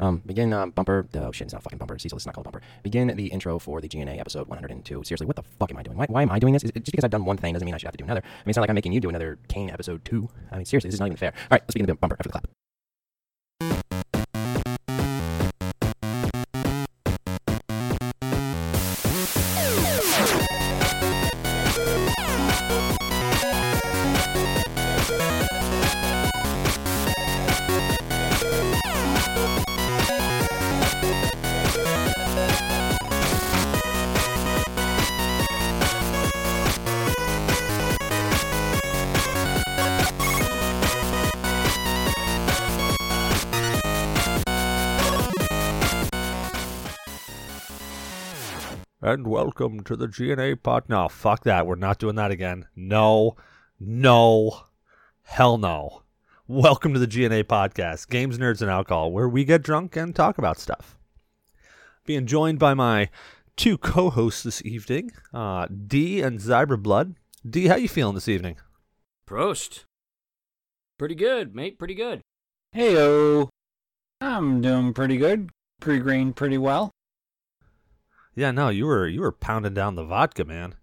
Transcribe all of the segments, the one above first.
Um, begin um, bumper. Oh shit, it's not fucking bumper. Cecil, it's not called bumper. Begin the intro for the GNA episode 102. Seriously, what the fuck am I doing? Why, why am I doing this? Is just because I've done one thing doesn't mean I should have to do another. I mean, it's not like I'm making you do another Kane episode two. I mean, seriously, this is not even fair. All right, let's begin the bumper after the clap. And welcome to the GNA pod. No, fuck that. We're not doing that again. No, no, hell no. Welcome to the GNA podcast, Games, Nerds, and Alcohol, where we get drunk and talk about stuff. Being joined by my two co-hosts this evening, uh, Dee and Zybra Blood. Dee, how you feeling this evening? Prost. Pretty good, mate. Pretty good. Heyo. I'm doing pretty good. Pre-grained pretty well. Yeah, no, you were you were pounding down the vodka, man.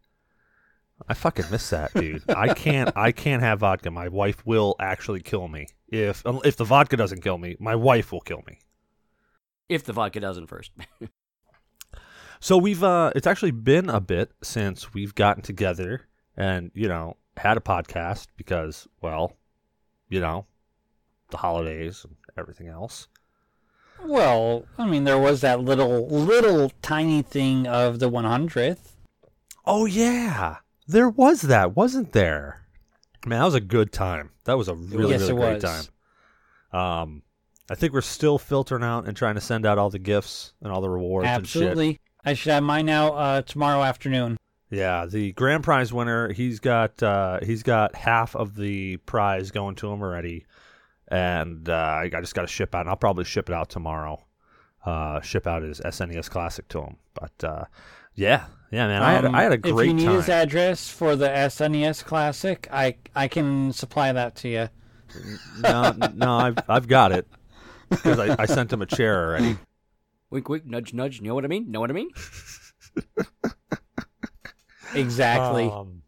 I fucking miss that, dude. I can't I can't have vodka. My wife will actually kill me. If if the vodka doesn't kill me, my wife will kill me. If the vodka doesn't first. So we've uh it's actually been a bit since we've gotten together and, you know, had a podcast because, well, you know, the holidays and everything else. Well, I mean, there was that little, little tiny thing of the 100th. Oh yeah. There was that, wasn't there? Man, that was a good time. That was a really, Yes, really great was. time. Um I think we're still filtering out and trying to send out all the gifts and all the rewards and shit. Absolutely. I should have mine out uh, tomorrow afternoon. Yeah, the grand prize winner, he's got uh, he's got half of the prize going to him already, and uh, I I just got to ship out. And I'll probably ship it out tomorrow. Uh, ship out his SNES Classic to him. But uh, yeah, yeah, man, I had Um, I had a If you need time. his address for the SNES Classic, I I can supply that to you. no, no, I've I've got it because I, I sent him a chair already. wink, wink, nudge, nudge. You know what I mean? Know what I mean? Exactly. Um,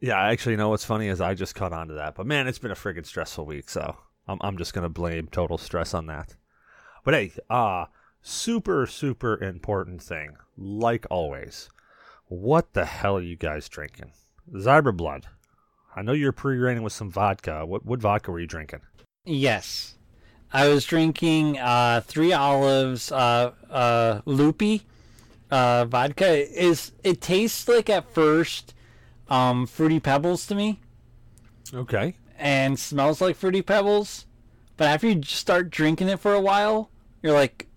yeah, actually, you know what's funny is I just caught on to that. But man, it's been a friggin' stressful week, so I'm I'm just gonna blame total stress on that. But hey, uh super super important thing, like always. What the hell are you guys drinking? Zyberblood. I know you're pre-raining with some vodka. What what vodka were you drinking? Yes. I was drinking uh, three olives, uh, uh, loopy uh, vodka. Is it tastes like at first um, fruity pebbles to me, Okay. And smells like fruity pebbles. But after you start drinking it for a while, you're like,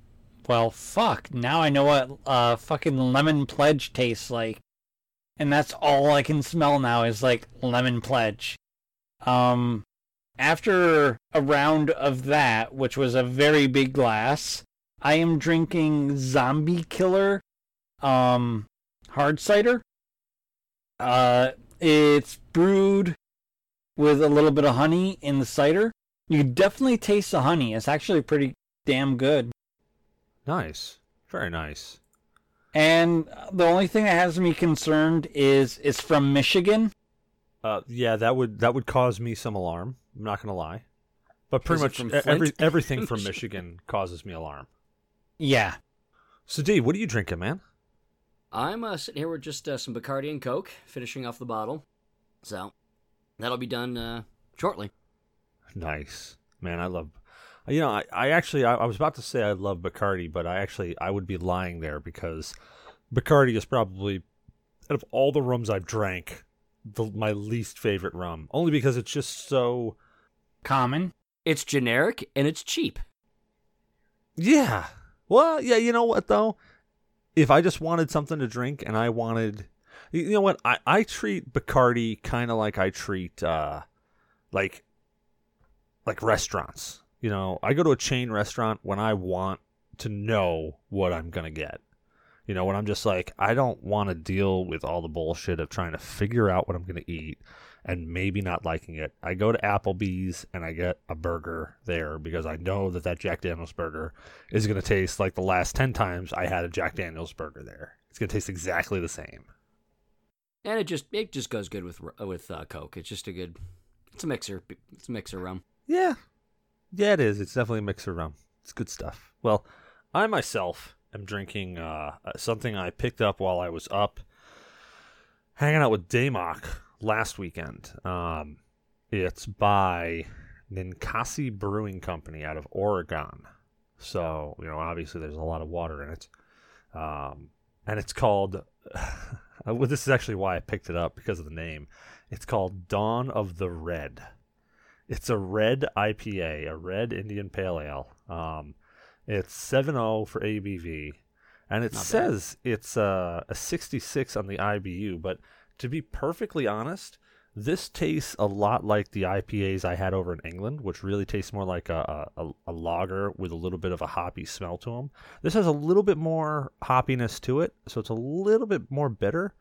well, fuck. Now I know what uh, fucking lemon pledge tastes like, and that's all I can smell now is like lemon pledge. Um, after a round of that, which was a very big glass, I am drinking Zombie Killer um hard cider. Uh it's brewed with a little bit of honey in the cider. You can definitely taste the honey. It's actually pretty damn good. Nice. Very nice. And the only thing that has me concerned is it's from Michigan. Uh, yeah, that would that would cause me some alarm. I'm not gonna lie, but pretty much every everything from Michigan causes me alarm. Yeah. So, Dee, what are you drinking, man? I'm uh, sitting here with just uh, some Bacardi and Coke, finishing off the bottle. So that'll be done uh, shortly. Nice, man. I love. You know, I, I actually I, I was about to say I love Bacardi, but I actually I would be lying there because Bacardi is probably out of all the rums I've drank, the, my least favorite rum. Only because it's just so Common. It's generic and it's cheap. Yeah. Well, yeah, you know what though? If I just wanted something to drink and I wanted you know what? I, I treat Bacardi kinda like I treat uh like like restaurants. You know, I go to a chain restaurant when I want to know what I'm gonna get. You know, when I'm just like, I don't want to deal with all the bullshit of trying to figure out what I'm gonna eat and maybe not liking it. I go to Applebee's and I get a burger there because I know that that Jack Daniels burger is going to taste like the last 10 times I had a Jack Daniels burger there. It's going to taste exactly the same. And it just it just goes good with with uh, Coke. It's just a good. It's a mixer. It's a mixer rum. Yeah. Yeah, it is. It's definitely a mixer rum. It's good stuff. Well, I myself am drinking uh, something I picked up while I was up hanging out with Damok last weekend. Um, it's by Ninkasi Brewing Company out of Oregon. So, you know, obviously there's a lot of water in it. Um, and it's called, well, this is actually why I picked it up because of the name. It's called Dawn of the Red. It's a red IPA, a red Indian Pale Ale. Um, it's 7.0 for ABV. And it Not bad. says it's uh, a 66 on the IBU, but to be perfectly honest, this tastes a lot like the IPAs I had over in England, which really tastes more like a, a, a lager with a little bit of a hoppy smell to them. This has a little bit more hoppiness to it, so it's a little bit more bitter,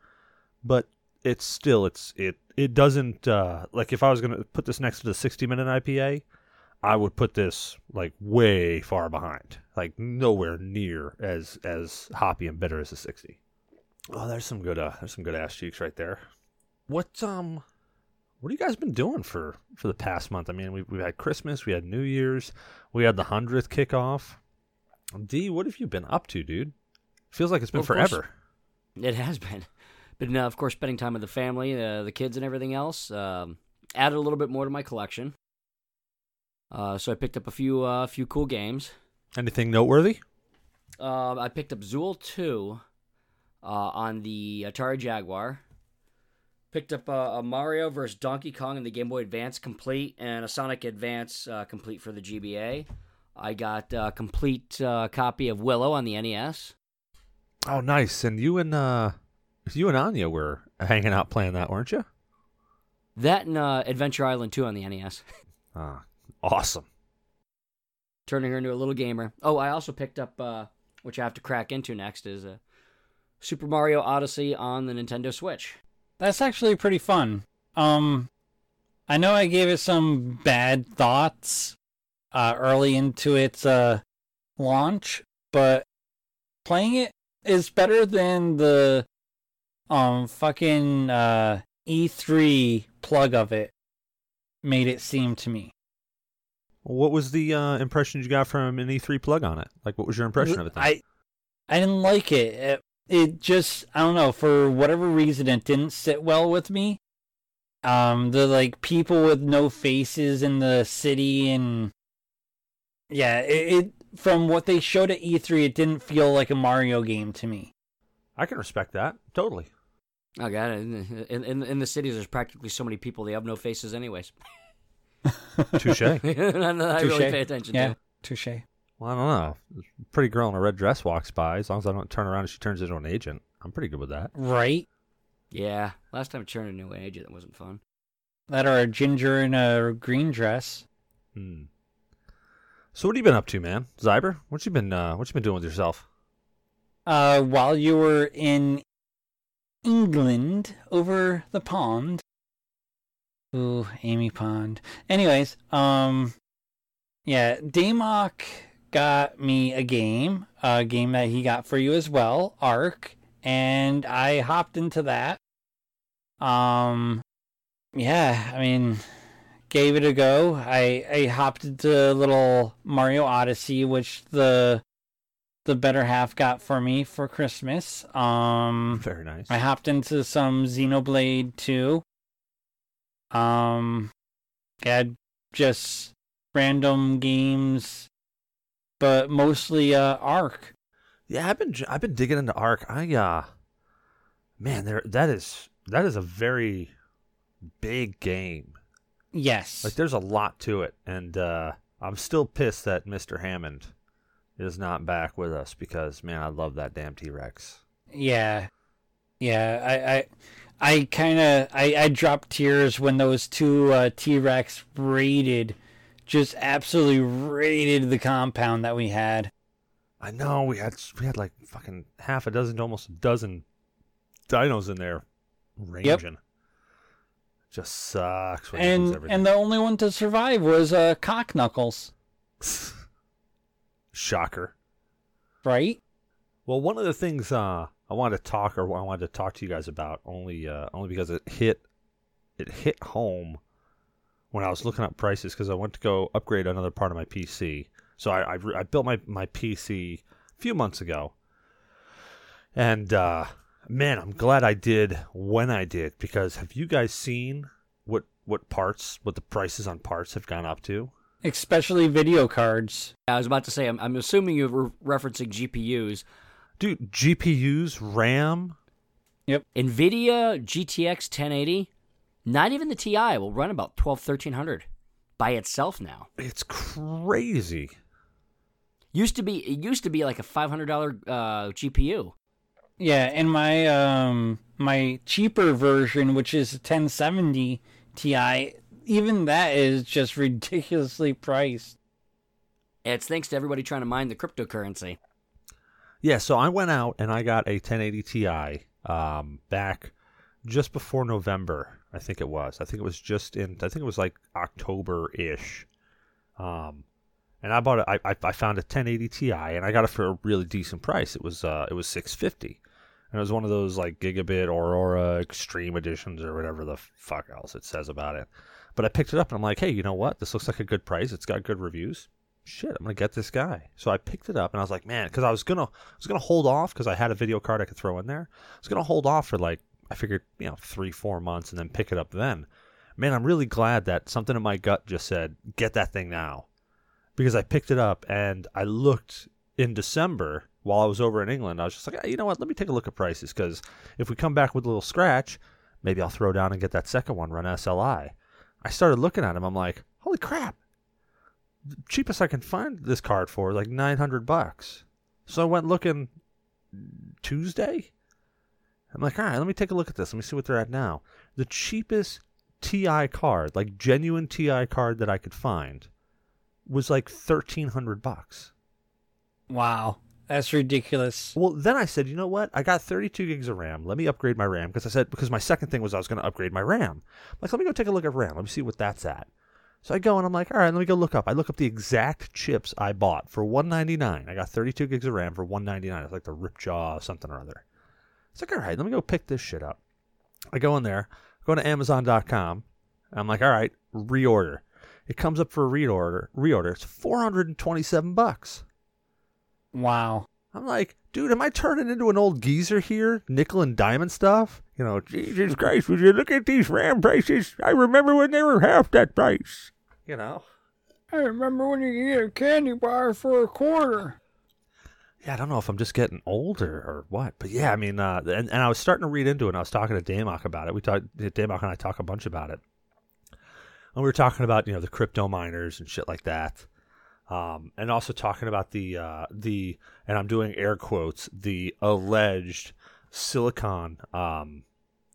but it's still it's it it doesn't uh, like if I was gonna put this next to the 60 minute IPA, I would put this like way far behind, like nowhere near as as hoppy and bitter as the 60. Oh, there's some good uh there's some good ass cheeks right there. What um what have you guys been doing for for the past month? I mean, we we've had Christmas, we had New Year's, we had the 100th kickoff. Dee, what have you been up to, dude? Feels like it's been Well, forever. It has been, but uh, of course, spending time with the family, uh, the kids, and everything else um, added a little bit more to my collection. Uh, so I picked up a few uh, few cool games. Anything noteworthy? Uh, I picked up Zool 2 uh, on the Atari Jaguar. Picked up uh, a Mario vs. Donkey Kong in the Game Boy Advance complete and a Sonic Advance uh, complete for the GBA. I got a complete uh, copy of Willow on the NES. Oh, nice. And you and uh you and Anya were hanging out playing that, weren't you? That and uh, Adventure Island 2 on the NES. Ah, awesome. Turning her into a little gamer. Oh, I also picked up, uh, which I have to crack into next, is uh, Super Mario Odyssey on the Nintendo Switch. That's actually pretty fun. Um, I know I gave it some bad thoughts uh, early into its uh, launch, but playing it is better than the um fucking uh, E3 plug of it made it seem to me. What was the uh, impression you got from an E3 plug on it? Like, what was your impression of it? Then? I I didn't like it. it. It just I don't know for whatever reason it didn't sit well with me. Um, the like people with no faces in the city and yeah, it, it from what they showed at E3, it didn't feel like a Mario game to me. I can respect that totally. Oh god, in, in in the cities there's practically so many people they have no faces anyways. Touche. None I really Touche. pay attention Yeah, to. touche. Well, I don't know. A pretty girl in a red dress walks by. As long as I don't turn around and she turns into an agent, I'm pretty good with that. Right? Yeah, last time I turned into an agent, that wasn't fun. That or a ginger in a green dress. Hmm. So what have you been up to, man? Zyber, what you been uh, what you been doing with yourself? Uh, while you were in England over the pond. Ooh, Amy Pond. Anyways, um, yeah, Damok got me a game, a game that he got for you as well, Ark, and I hopped into that. Um, yeah, I mean, gave it a go. I I hopped into little Mario Odyssey, which the the better half got for me for Christmas. Um, Very nice. I hopped into some Xenoblade 2. Um, had just random games, but mostly uh Ark. Yeah, I've been I've been digging into Ark. I uh, man, there that is that is a very big game. Yes. Like there's a lot to it, and uh, I'm still pissed that Mr. Hammond is not back with us because man, I love that damn T Rex. Yeah, yeah. I, I, I kind of, I, I dropped tears when those two uh, T Rex raided, just absolutely raided the compound that we had. I know we had we had like fucking half a dozen to almost a dozen dinos in there ranging. Yep. Just sucks when And and the only one to survive was uh, Cock Knuckles, Shocker. right? Well, one of the things uh, I wanted to talk or I wanted to talk to you guys about only uh, only because it hit it hit home when I was looking up prices because I went to go upgrade another part of my PC. So I I, I built my my PC a few months ago, and uh, man, I'm glad I did when I did because have you guys seen what what parts what the prices on parts have gone up to? Especially video cards. I was about to say, I'm, I'm assuming you're re- referencing GPUs. Dude, GPUs, RAM, Yep. NVIDIA GTX 1080, not even the TI will run about 12, 1300 by itself now. it's crazy. Used to be, it used to be like a $500 uh, GPU. Yeah, and my um my cheaper version, which is a 1070 Ti, even that is just ridiculously priced. It's thanks to everybody trying to mine the cryptocurrency. Yeah, so I went out and I got a 1080 Ti um, back just before November. I think it was. I think it was just in. I think it was like October ish. Um, and I bought it. I, I I found a 1080 Ti and I got it for a really decent price. It was uh it was 650, and it was one of those like Gigabyte Aorus Extreme editions or whatever the fuck else it says about it. But I picked it up and I'm like, hey, you know what? This looks like a good price. It's got good reviews shit, I'm gonna get this guy. So I picked it up and I was like, man, because I was gonna, I was gonna hold off because I had a video card I could throw in there. I was gonna hold off for like, I figured, you know, three, four months and then pick it up then. Man, I'm really glad that something in my gut just said, get that thing now, because I picked it up and I looked in December while I was over in England. I was just like, "Ah, you know what? Let me take a look at prices because if we come back with a little scratch, maybe I'll throw down and get that second one, run SLI. I started looking at them. I'm like, holy crap! cheapest I can find this card for is like 900 bucks. So I went looking Tuesday. I'm like, all right, let me take a look at this. Let me see what they're at now. The cheapest TI card, like genuine TI card that I could find, was like 1300 bucks. Wow, that's ridiculous. Well, then I said, you know what? I got 32 gigs of RAM. Let me upgrade my RAM because I said because my second thing was I was going to upgrade my RAM. Like, let me go take a look at RAM. Let me see what that's at. So I go and I'm like, all right, let me go look up. I look up the exact chips I bought for 199. I got 32 gigs of RAM for 199. It's like the Ripjaw something or other. It's like, all right, let me go pick this shit up. I go in there, go to Amazon.com. I'm like, all right, reorder. It comes up for a reorder. Reorder. It's 427 bucks. Wow. I'm like, dude, am I turning into an old geezer here? Nickel and diamond stuff? You know, Jesus Christ, would you look at these RAM prices? I remember when they were half that price. You know? I remember when you could get a candy bar for a quarter. Yeah, I don't know if I'm just getting older or what, but yeah, I mean, uh, and, and I was starting to read into it. and I was talking to Damok about it. We talked, Damok and I talk a bunch about it, and we were talking about you know the crypto miners and shit like that, um, and also talking about the uh, the and I'm doing air quotes the alleged silicon um,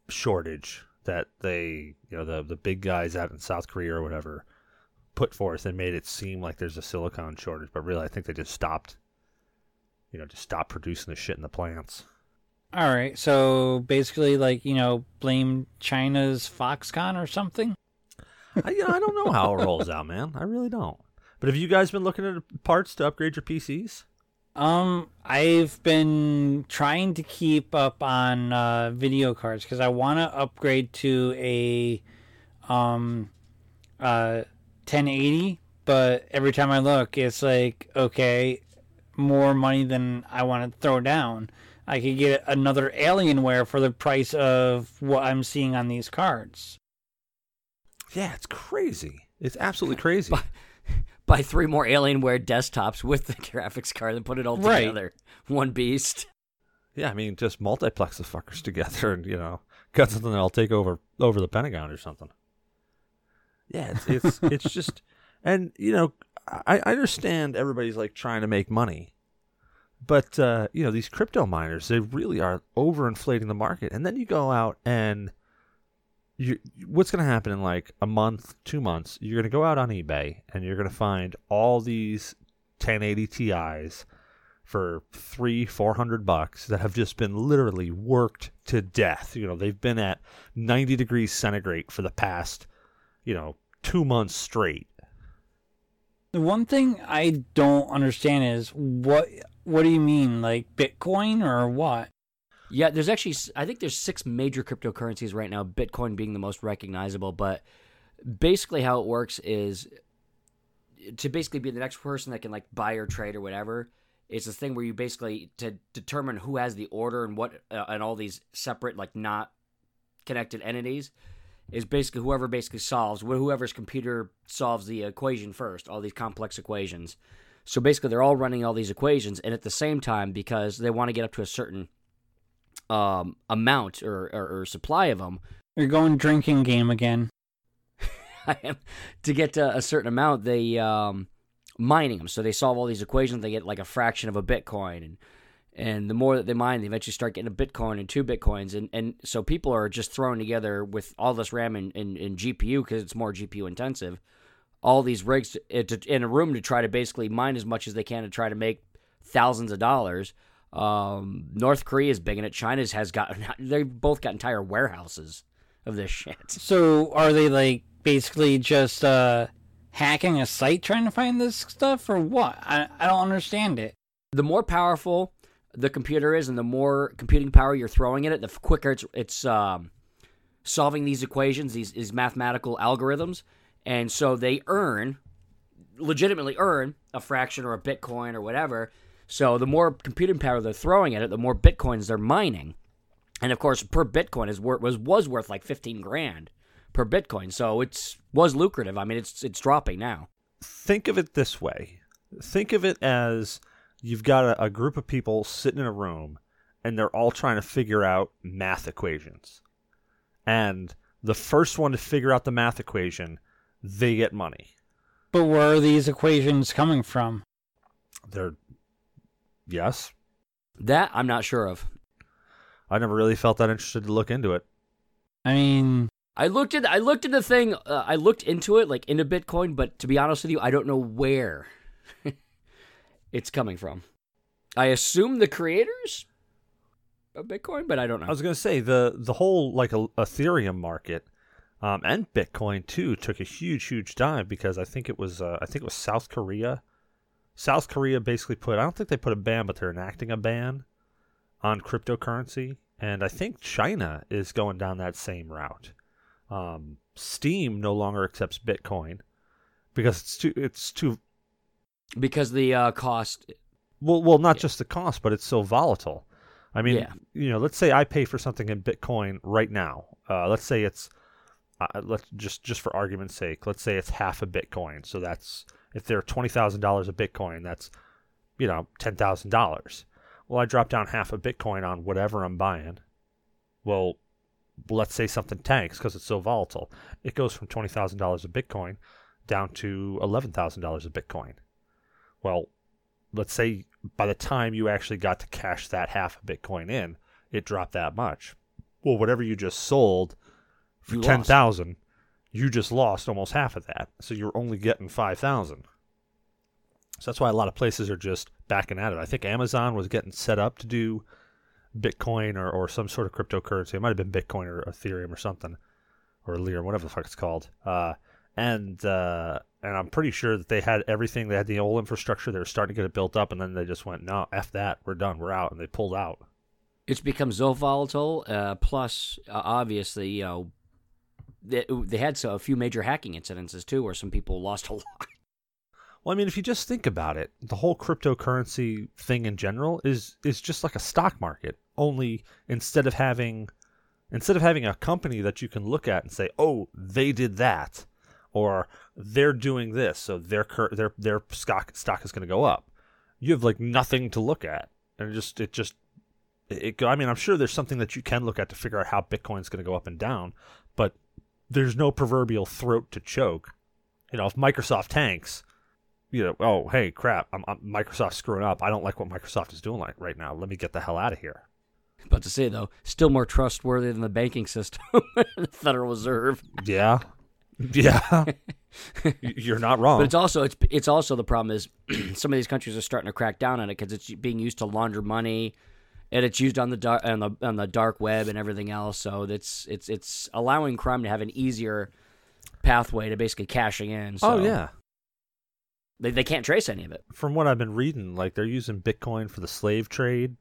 shortage that they you know the the big guys out in South Korea or whatever put forth and made it seem like there's a silicon shortage, but really I think they just stopped you know, just stop producing the shit in the plants. All right, so basically, like you know, blame China's Foxconn or something. I, you know, I don't know how it rolls out, man. I really don't. But have you guys been looking at parts to upgrade your PCs? Um, I've been trying to keep up on uh, video cards because I want to upgrade to a um uh 1080, but every time I look, it's like okay, more money than I want to throw down. I could get another Alienware for the price of what I'm seeing on these cards. Yeah, it's crazy. It's absolutely crazy. Buy three more Alienware desktops with the graphics card and put it all Right. together. One beast. yeah, I mean, just multiplex the fuckers together, and you know, cut something that'll take over over the Pentagon or something. Yeah, it's it's it's just, and you know, I, I understand everybody's like trying to make money, but uh, you know, these crypto miners they really are overinflating the market, and then you go out and you what's going to happen in like a month, two months? You're going to go out on eBay and you're going to find all these 1080 Ti's for three, four hundred bucks that have just been literally worked to death. You know, they've been at 90 degrees centigrade for the past, you know, two months straight. The one thing I don't understand is what what do you mean like Bitcoin or what? Yeah, there's actually I think there's six major cryptocurrencies right now, Bitcoin being the most recognizable, but basically how it works is to basically be the next person that can like buy or trade or whatever. It's a thing where you basically to determine who has the order and what uh, and all these separate like not connected entities is basically whoever basically solves whoever's computer solves the equation first, all these complex equations. So basically they're all running all these equations and at the same time because they want to get up to a certain um, amount or, or, or supply of them You're going drinking game again. to get to a certain amount they um, mining them so they solve all these equations they get like a fraction of a bitcoin and and the more that they mine they eventually start getting a bitcoin and two bitcoins and, and so people are just throwing together with all this ram and, and, and gpu because it's more gpu intensive all these rigs to, to, in a room to try to basically mine as much as they can to try to make thousands of dollars um, north korea is big in it china's has got they've both got entire warehouses of this shit So are they like basically just uh hacking a site trying to find this stuff or what? I I don't understand it. the more powerful the computer is and the more computing power you're throwing at it, the quicker it's it's um, solving these equations, these, these mathematical algorithms. And so they earn, legitimately earn, a fraction or a bitcoin or whatever. So the more computing power they're throwing at it, the more bitcoins they're mining. And of course, per bitcoin is wor- was was worth like fifteen grand per bitcoin. So it's was lucrative. I mean, it's it's dropping now. think of it this way think of it as you've got a, a group of people sitting in a room and they're all trying to figure out math equations and the first one to figure out the math equation they get money But where are these equations coming from? they're yes That I'm not sure of. i never really felt that interested to look into it I mean, I looked at I looked at the thing. Uh, I looked into it like into Bitcoin, but to be honest with you, I don't know where it's coming from. I assume the creators of Bitcoin, but I don't know. I was going to say the the whole like a, Ethereum market um, and Bitcoin too took a huge huge dive because I think it was uh, I think it was South Korea. South Korea basically put I don't think they put a ban, but they're enacting a ban on cryptocurrency, and I think China is going down that same route. Um, Steam no longer accepts Bitcoin because it's too it's too because the uh, cost. well, well, not just the cost, but it's so volatile. I mean, Yeah. you know, let's say I pay for something in Bitcoin right now. Uh, let's say it's, uh, let's just just for argument's sake, let's say it's half a Bitcoin. So that's if they're twenty thousand dollars a Bitcoin, that's you know ten thousand dollars. Well, I drop down half a Bitcoin on whatever I'm buying. Well, let's say something tanks because it's so volatile. It goes from twenty thousand dollars a Bitcoin down to eleven thousand dollars a Bitcoin. Well, let's say by the time you actually got to cash that half a Bitcoin in, it dropped that much. Well, whatever you just sold for You ten lost. you just lost almost half of that. So you're only getting five thousand. So that's why a lot of places are just backing out of it. I think Amazon was getting set up to do Bitcoin or, or some sort of cryptocurrency. It might have been Bitcoin or Ethereum or something, or Ethereum, whatever the fuck it's called. Uh, and uh, and I'm pretty sure that they had everything. They had the old infrastructure. They were starting to get it built up, and then they just went, "No, f that. We're done. We're out," and they pulled out. It's become so volatile. Uh, plus, uh, obviously, you know, they, they had so, a few major hacking incidences too, where some people lost a lot. Well, I mean, if you just think about it, the whole cryptocurrency thing in general is is just like a stock market. Only instead of having instead of having a company that you can look at and say, "Oh, they did that," or "They're doing this," so their cur- their their stock stock is going to go up. You have like nothing to look at, and it just it just it. I mean, I'm sure there's something that you can look at to figure out how Bitcoin's going to go up and down, but there's no proverbial throat to choke. You know, if Microsoft tanks, you know, oh hey, crap, I'm, I'm Microsoft's screwing up. I don't like what Microsoft is doing like right now. Let me get the hell out of here. About to say though, still more trustworthy than the banking system, the Federal Reserve. Yeah, Yeah, you're not wrong. But it's also it's it's also the problem is some of these countries are starting to crack down on it because it's being used to launder money, and it's used on the dark on the on the dark web and everything else. So it's it's it's allowing crime to have an easier pathway to basically cashing in. Oh, so oh yeah. they they can't trace any of it. From what I've been reading, like they're using Bitcoin for the slave trade,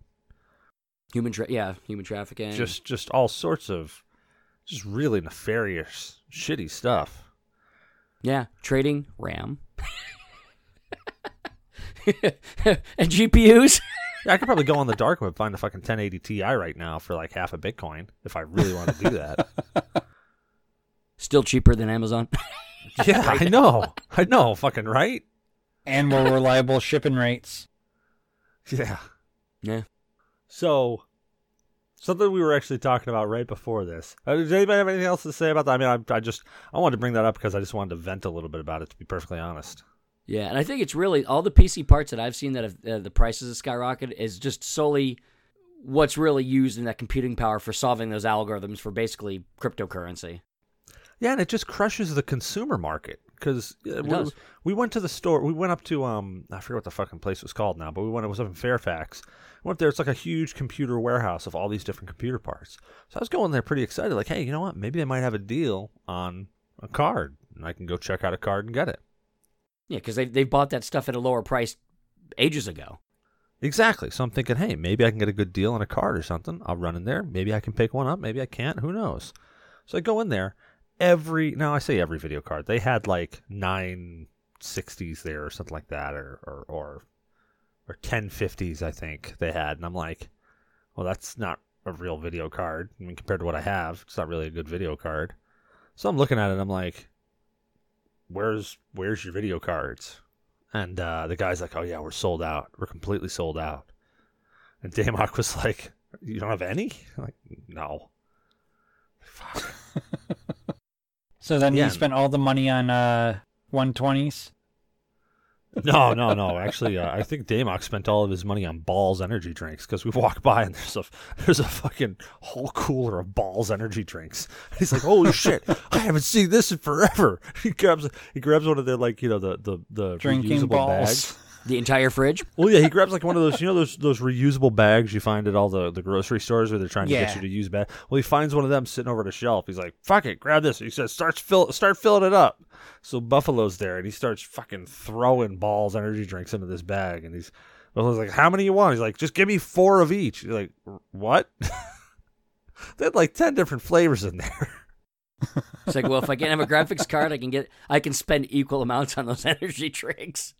Human tra- yeah, human trafficking. just just all sorts of just really nefarious, shitty stuff. yeah, trading RAM. and GPUs. Yeah, I could probably go on the dark web find a fucking 1080 Ti right now for like half a Bitcoin if I really want to do that. Still cheaper than Amazon. yeah, I know, I know, fucking right. and more reliable shipping rates. Yeah. yeah. So, something we were actually talking about right before this. Uh, does anybody have anything else to say about that? I mean, I, I just I wanted to bring that up because I just wanted to vent a little bit about it. To be perfectly honest. Yeah, and I think it's really all the PC parts that I've seen that have uh, the prices have skyrocketed is just solely what's really used in that computing power for solving those algorithms for basically cryptocurrency. Yeah, and it just crushes the consumer market because we, does. we went to the store. We went up to um I forget what the fucking place was called now, but we went. It was up in Fairfax. We went there. It's like a huge computer warehouse of all these different computer parts. So I was going there pretty excited. Like, hey, you know what? Maybe they might have a deal on a card, and I can go check out a card and get it. Yeah, because they they bought that stuff at a lower price ages ago. Exactly. So I'm thinking, hey, maybe I can get a good deal on a card or something. I'll run in there. Maybe I can pick one up. Maybe I can't. Who knows? So I go in there. Every now I say every video card. They had like nine sixties there or something like that, or or or or ten fifties. I think they had, and I'm like, well, that's not a real video card. I mean, compared to what I have, it's not really a good video card. So I'm looking at it. I'm like, where's where's your video cards? And uh, the guy's like, oh yeah, we're sold out. We're completely sold out. And Damok was like, you don't have any? I'm like, no. Fuck. So then Yeah. you spent all the money on uh 120s. No, no, no. Actually, uh, I think Damok spent all of his money on Bawls energy drinks because we walk by and there's a there's a fucking whole cooler of Bawls energy drinks. He's like, "Holy shit! I haven't seen this in forever." He grabs he grabs one of the like you know the the the Drinking reusable balls. bags. The entire fridge. Well, yeah, he grabs like one of those, you know, those those reusable bags you find at all the, the grocery stores where they're trying to get you to use bag. Well, he finds one of them sitting over the shelf. He's like, "Fuck it, grab this." He says, "Start fill, start filling it up." So Buffalo's there, and he starts fucking throwing Bawls, energy drinks into this bag, and he's Buffalo's like, "How many you want?" He's like, "Just give me four of each." He's like, "What?" they had like ten different flavors in there. It's like, well, if I can't have a graphics card, I can get I can spend equal amounts on those energy drinks.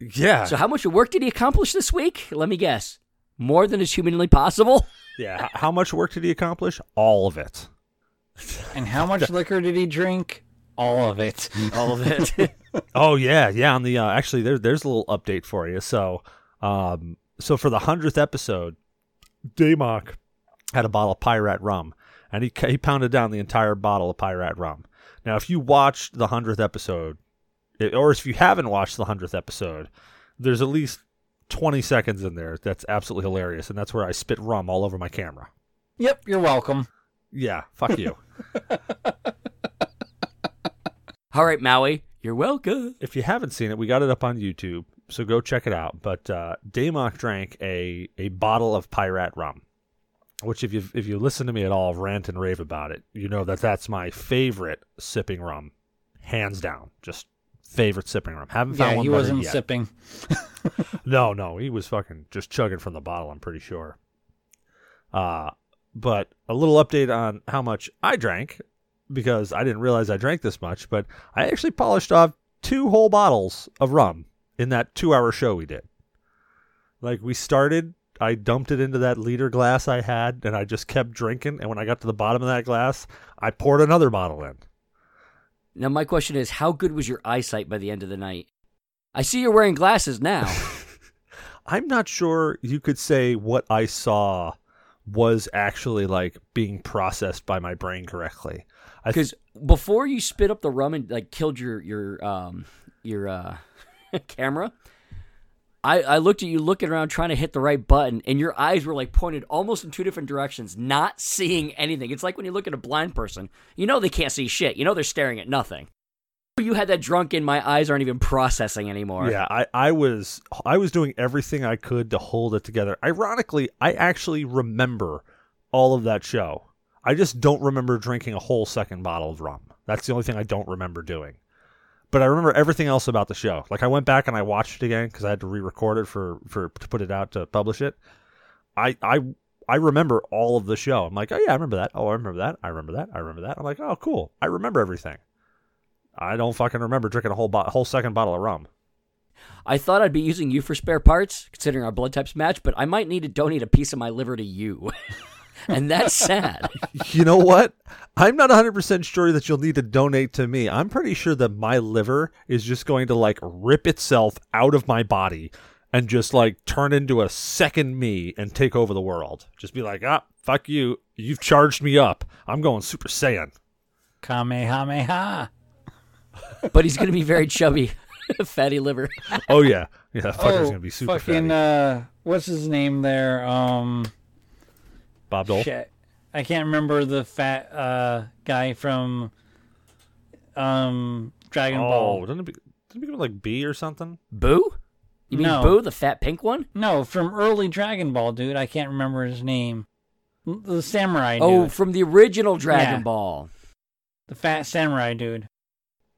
Yeah, So how much work did he accomplish this week? Let me guess. More than is humanly possible. yeah. How much work did he accomplish? All of it. And how much liquor did he drink? All of it. All of it. Oh yeah, yeah. On the uh, actually, there, there's a little update for you. So, um, so for the hundredth episode, Damok had a bottle of Pyrat rum, and he he pounded down the entire bottle of Pyrat rum. Now, if you watched the hundredth episode, it, or if you haven't watched the hundredth episode, there's at least twenty seconds in there that's absolutely hilarious, and that's where I spit rum all over my camera. Yep, you're welcome. Yeah, fuck you. All right, Maui, you're welcome. if you haven't seen it, we got it up on YouTube, so go check it out. But uh, Damok drank a a bottle of Pyrat rum, which if you if you listen to me at all rant and rave about it, you know that that's my favorite sipping rum, hands down. Just favorite sipping rum. Haven't found Yeah, one he wasn't yet. sipping. No, no, he was fucking just chugging from the bottle. I'm pretty sure. Uh but a little update on how much I drank because I didn't realize I drank this much. But I actually polished off two whole bottles of rum in that two-hour show we did. Like we started, I dumped it into that liter glass I had, and I just kept drinking. And when I got to the bottom of that glass, I poured another bottle in. Now my question is, how good was your eyesight by the end of the night? I see you're wearing glasses now. I'm not sure you could say what I saw was actually like being processed by my brain correctly. I th- Because before you spit up the rum and like killed your your um your uh camera, I, I looked at you looking around trying to hit the right button, and your eyes were like pointed almost in two different directions, not seeing anything. It's like when you look at a blind person, you know they can't see shit. You know they're staring at nothing. You had that drunk in my eyes aren't even processing anymore. Yeah, I, I was I was doing everything I could to hold it together. Ironically, I actually remember all of that show. I just don't remember drinking a whole second bottle of rum. That's the only thing I don't remember doing. But I remember everything else about the show. Like I went back and I watched it again because I had to re-record it for for to put it out to publish it. I I I remember all of the show. I'm like, oh yeah, I remember that. Oh, I remember that. I remember that. I remember that. I'm like, oh cool. I remember everything. I don't fucking remember drinking a whole bo- whole second bottle of rum. I thought I'd be using you for spare parts, considering our blood types match, but I might need to donate a piece of my liver to you. and that's sad. you know what? I'm not 100% sure that you'll need to donate to me. I'm pretty sure that my liver is just going to like rip itself out of my body and just like turn into a second me and take over the world. Just be like, ah, fuck you. You've charged me up. I'm going Super Saiyan. Kamehameha. but he's going to be very chubby. Fatty liver. Oh, yeah. Yeah, that fucker's oh, going to be super fucking, fatty. uh, what's his name there? Um, Bob Dole. shit. I can't remember the fat uh guy from um Dragon Oh, Ball. didn't it, be, didn't it begin like B or something? Boo? You mean No. Boo, the fat pink one? No, from early Dragon Ball, dude. I can't remember his name. The samurai Oh, dude. from the original Dragon Yeah. Ball. The fat samurai dude.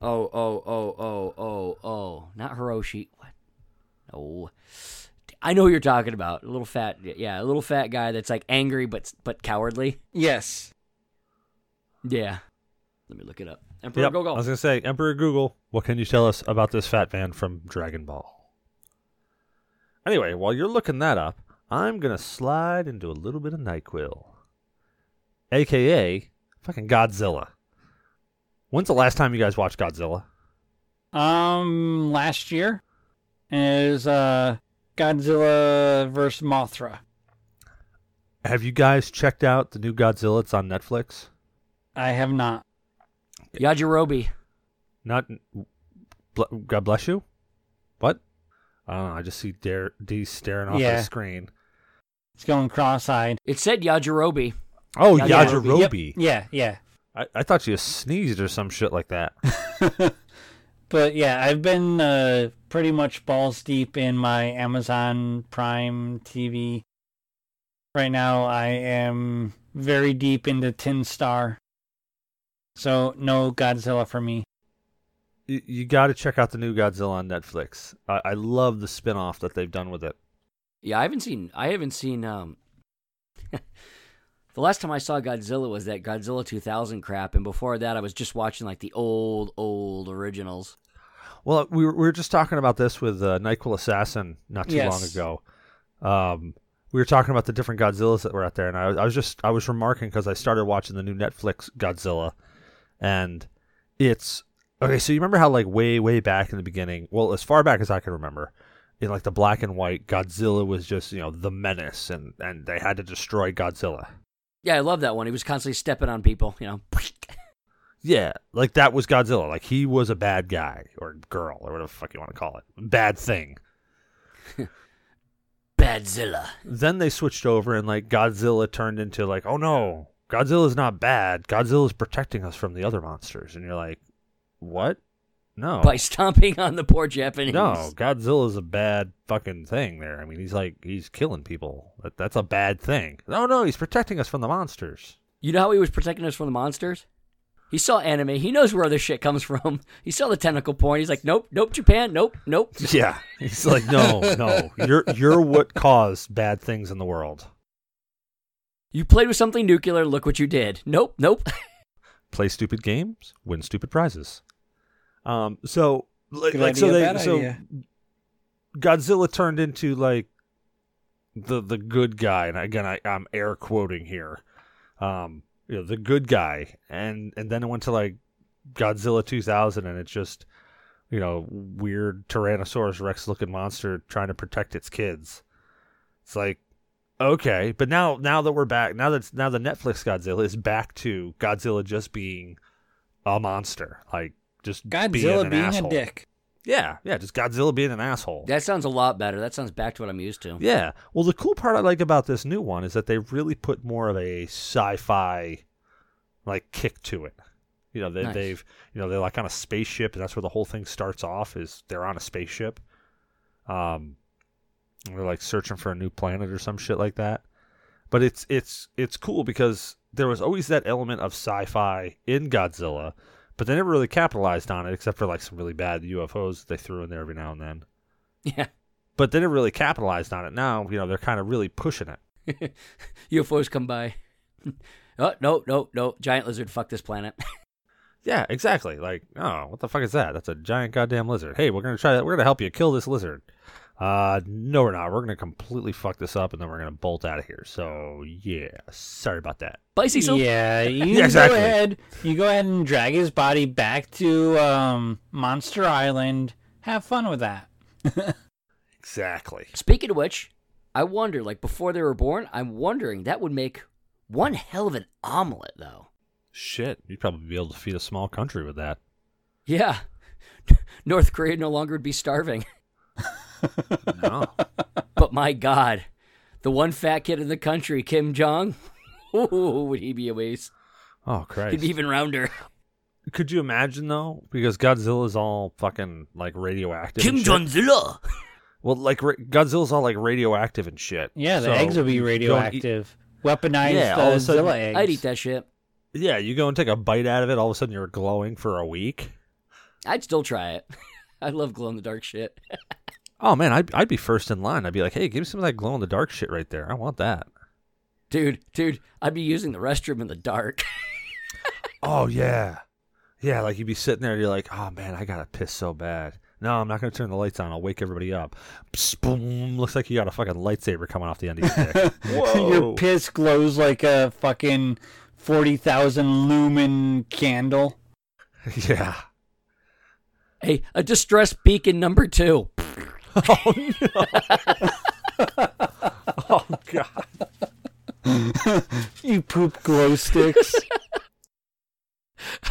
Oh, oh, oh, oh, oh, oh. Not Hiroshi. What? No. I know who you're talking about. A little fat, yeah, a little fat guy that's like angry but but cowardly. Yes. Yeah. Let me look it up. Emperor Yep. Go I was going to say, Emperor Google, what can you tell us about this fat man from Dragon Ball? Anyway, while you're looking that up, I'm going to slide into a little bit of NyQuil, aka fucking Godzilla. When's the last time you guys watched Godzilla? Um, last year is uh Godzilla versus Mothra. Have you guys checked out the new Godzilla? It's on Netflix. I have not. Yajirobe. Not, God bless you. What? I don't know. I just see Dare, D staring off Yeah. the screen. It's going cross-eyed. It said Yajirobe. Oh, Yajirobe. Yajirobe. Yep. Yeah, yeah. I, I thought you sneezed or some shit like that. But yeah, I've been uh, pretty much balls deep in my Amazon Prime TV. Right now, I am very deep into Tin Star. So, no Godzilla for me. you, you got to check out the new Godzilla on Netflix. I, I love the spin-off that they've done with it. Yeah, I haven't seen. I haven't seen. Um, the last time I saw Godzilla was that Godzilla 2000 crap, and before that, I was just watching like the old, old originals. Well, we were, we were just talking about this with uh, Nyquil Assassin not too Yes. long ago. Um, we were talking about the different Godzillas that were out there, and I, was- I was just I was remarking because I started watching the new Netflix Godzilla, and it's okay. So you remember how like way way back in the beginning, well as far back as I can remember, in like the black and white, Godzilla was just you know the menace, and and they had to destroy Godzilla. Yeah, I love that one. He was constantly stepping on people. You know. Yeah, like that was Godzilla. Like he was a bad guy or girl or whatever the fuck you want to call it. Bad thing. Badzilla. Then they switched over and like Godzilla turned into like, oh no, Godzilla's not bad. Godzilla's protecting us from the other monsters. And you're like, what? No. By stomping on the poor Japanese. no, Godzilla's a bad fucking thing there. I mean, he's like, he's killing people. That, that's a bad thing. No, no, he's protecting us from the monsters. You know how he was protecting us from the monsters? He saw anime. He knows where other shit comes from. He saw the tentacle porn. He's like, nope, nope, Japan, nope, nope. Yeah. He's like, no, no, you're, you're what caused bad things in the world. You played with something nuclear. Look what you did. Nope, nope. play stupid games, win stupid prizes. Um, so like, like so they so idea. Godzilla turned into like the the good guy, and again I, I'm air quoting here, um, you know the good guy, and and then it went to like Godzilla 2000, and it's just you know weird Tyrannosaurus Rex looking monster trying to protect its kids. It's like okay, but now now that we're back, now that now the Netflix Godzilla is back to Godzilla just being a monster, like just being, Godzilla an being, asshole. a dick. Yeah, yeah, just Godzilla being an asshole. That sounds a lot better. That sounds back to what I'm used to. Yeah. Well, the cool part I like about this new one is that they really put more of a sci-fi like kick to it. You know, they, Nice. they've you know they're like on a spaceship, and that's where the whole thing starts off. Is they're on a spaceship. Um, they're like searching for a new planet or some shit like that. But it's it's it's cool because there was always that element of sci-fi in Godzilla, but they never really capitalized on it except for like some really bad UFOs they threw in there every now and then Yeah. but they never really capitalized on it. Now, you know, they're kind of really pushing it. UFOs come by. oh no no no! Giant lizard. Fuck this planet. Yeah, exactly. Like, oh, what the fuck is that? That's a giant goddamn lizard. Hey, we're gonna try that. We're gonna help you kill this lizard. Uh, no, we're not. We're gonna completely fuck this up, and then we're gonna bolt out of here. So, yeah, sorry about that. Bye, Cecil. Yeah, you Yeah, exactly. go ahead. You go ahead and drag his body back to um, Monster Island. Have fun with that. Exactly. Speaking of which, I wonder, like before they were born, I'm wondering that would make one hell of an omelet, though. Shit, you'd probably be able to feed a small country with that. Yeah. North Korea no longer would be starving. No. But my God, the one fat kid in the country, Kim Jong, ooh, would he be a waste? oh Christ. He'd be even rounder. Could you imagine though? Because Godzilla's all fucking like radioactive. Kim Jongzilla! Well, like ra- Godzilla's all like radioactive and shit. Yeah, the So eggs would be you go and eat- radioactive. Weaponized Yeah, all of a sudden- Zilla eggs. I'd eat that shit. Yeah, you go and take a bite out of it. All of a sudden, you're glowing for a week. I'd still try it. I love glow in the dark shit. Oh man, I'd, I'd be first in line. I'd be like, hey, give me some of that glow in the dark shit right there. I want that. Dude, dude, I'd be using the restroom in the dark. Oh yeah, yeah. Like you'd be sitting there, and you're like, oh man, I gotta piss so bad. No, I'm not gonna turn the lights on. I'll wake everybody up. Psst, boom. Looks like you got a fucking lightsaber coming off the end of your dick. Whoa. Your piss glows like a fucking 40,000 lumen candle. yeah. hey, a distress beacon number two. Oh no. oh god. You poop glow sticks.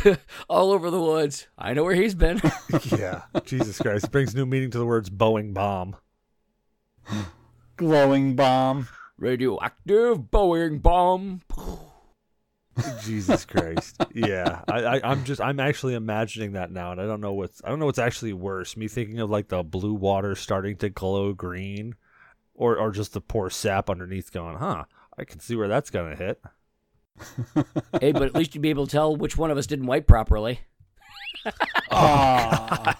All over the woods. I know where he's been. Yeah. Jesus Christ. It brings new meaning to the words Boeing bomb. glowing bomb. Radioactive Boeing bomb. Jesus Christ. Yeah. I, I, I'm just I'm actually imagining that now and I don't know what's I don't know what's actually worse. Me thinking of like the blue water starting to glow green or or just the poor sap underneath going, huh, I can see where that's gonna hit. hey, but at least you'd be able to tell which one of us didn't wipe properly. Aw.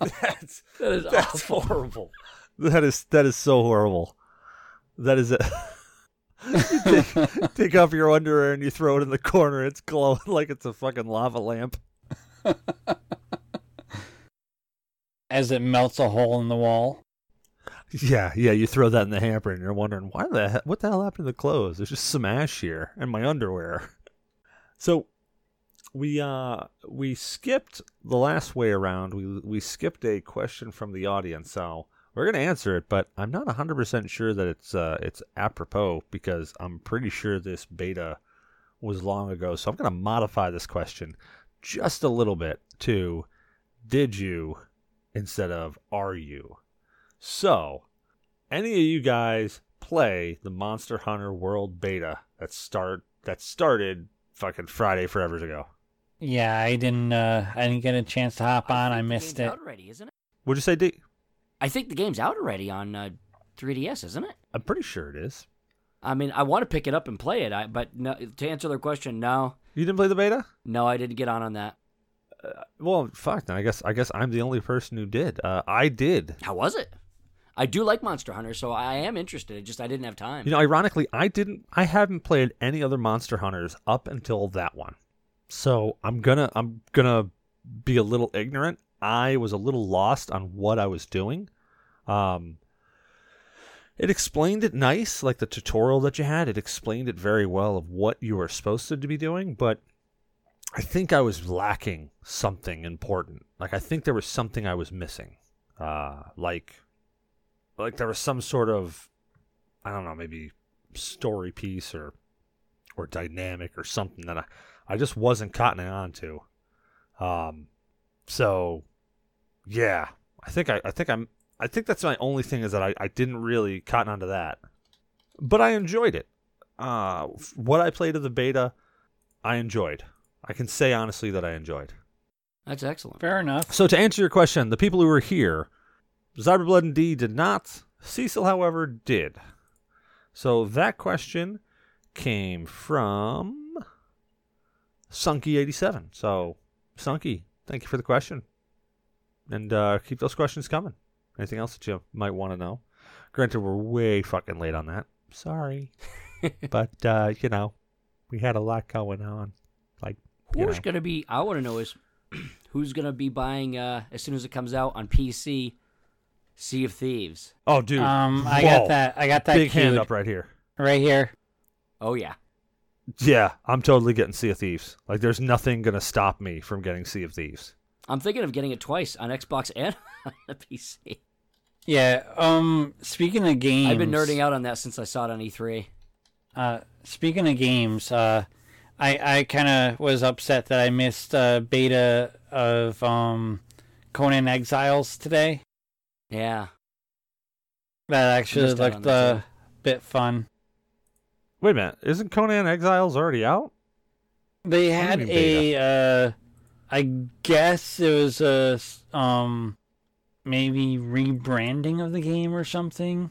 That's That is that's awful. horrible. That is that is so horrible. That is it. Take, take off your underwear and you throw it in the corner. It's glowing like it's a fucking lava lamp. As it melts a hole in the wall. Yeah, yeah. You throw that in the hamper and you're wondering why the he- what the hell happened to the clothes? There's just some ash here and my underwear. So we uh we skipped the last way around. We we skipped a question from the audience. So we're gonna answer it, but I'm not 100 percent sure that it's uh it's apropos because I'm pretty sure this beta was long ago. So I'm gonna modify this question just a little bit to did you instead of are you. So, any of you guys play the Monster Hunter World Beta that start that started fucking Friday forever ago? Yeah, I didn't. Uh, I didn't get a chance to hop on. I missed it. Out already, isn't it? Would you say D? I think the game's out already on uh, 3DS, isn't it? I'm pretty sure it is. I mean, I want to pick it up and play it, I, but no, to answer their question, no, You didn't play the beta? no, I didn't get on on that. Well, fuck. Then I guess I guess I'm the only person who did. Uh, I did. How was it? I do like Monster Hunter, so I am interested. It just I didn't have time. You know, ironically, I didn't. I haven't played any other Monster Hunters up until that one. So I'm gonna I'm gonna be a little ignorant. I was a little lost on what I was doing. Um, it explained it nice, like the tutorial that you had. It explained it very well of what you were supposed to be doing, but I think I was lacking something important. Like I think there was something I was missing. Uh, like like there was some sort of I don't know, maybe story piece or or dynamic or something that I, I just wasn't cottoning on to. Um, so yeah, I think I, I think I'm I think that's my only thing is that I, I didn't really cotton onto that, but I enjoyed it. Uh, what I played of the beta, I enjoyed. I can say honestly that I enjoyed. That's excellent. Fair enough. So to answer your question, the people who were here, Zyberblood and D did not. Cecil, however, did. So that question came from Sunky87. So, Sunky, thank you for the question. And uh, keep those questions coming. Anything else that you might want to know? Granted, we're way fucking late on that. Sorry. but, uh, you know, we had a lot going on. Like, Who's know. gonna be? I want to know is who's gonna be buying uh, as soon as it comes out on PC. Sea of Thieves. Oh, dude. Um, I Whoa. got that. I got that Big hand up right here. right here. Oh yeah. Yeah, I'm totally getting Sea of Thieves. Like, there's nothing gonna stop me from getting Sea of Thieves. I'm thinking of getting it twice on Xbox and on the PC. Yeah. Um. Speaking of games, I've been nerding out on that since I saw it on E E3. Uh, speaking of games, uh, I I kind of was upset that I missed uh, beta of um, Conan Exiles today. Yeah. That actually missed out looked a too. bit fun. Wait a minute, isn't Conan Exiles already out? They What do you had a, uh, I guess it was a s- um, maybe rebranding of the game or something,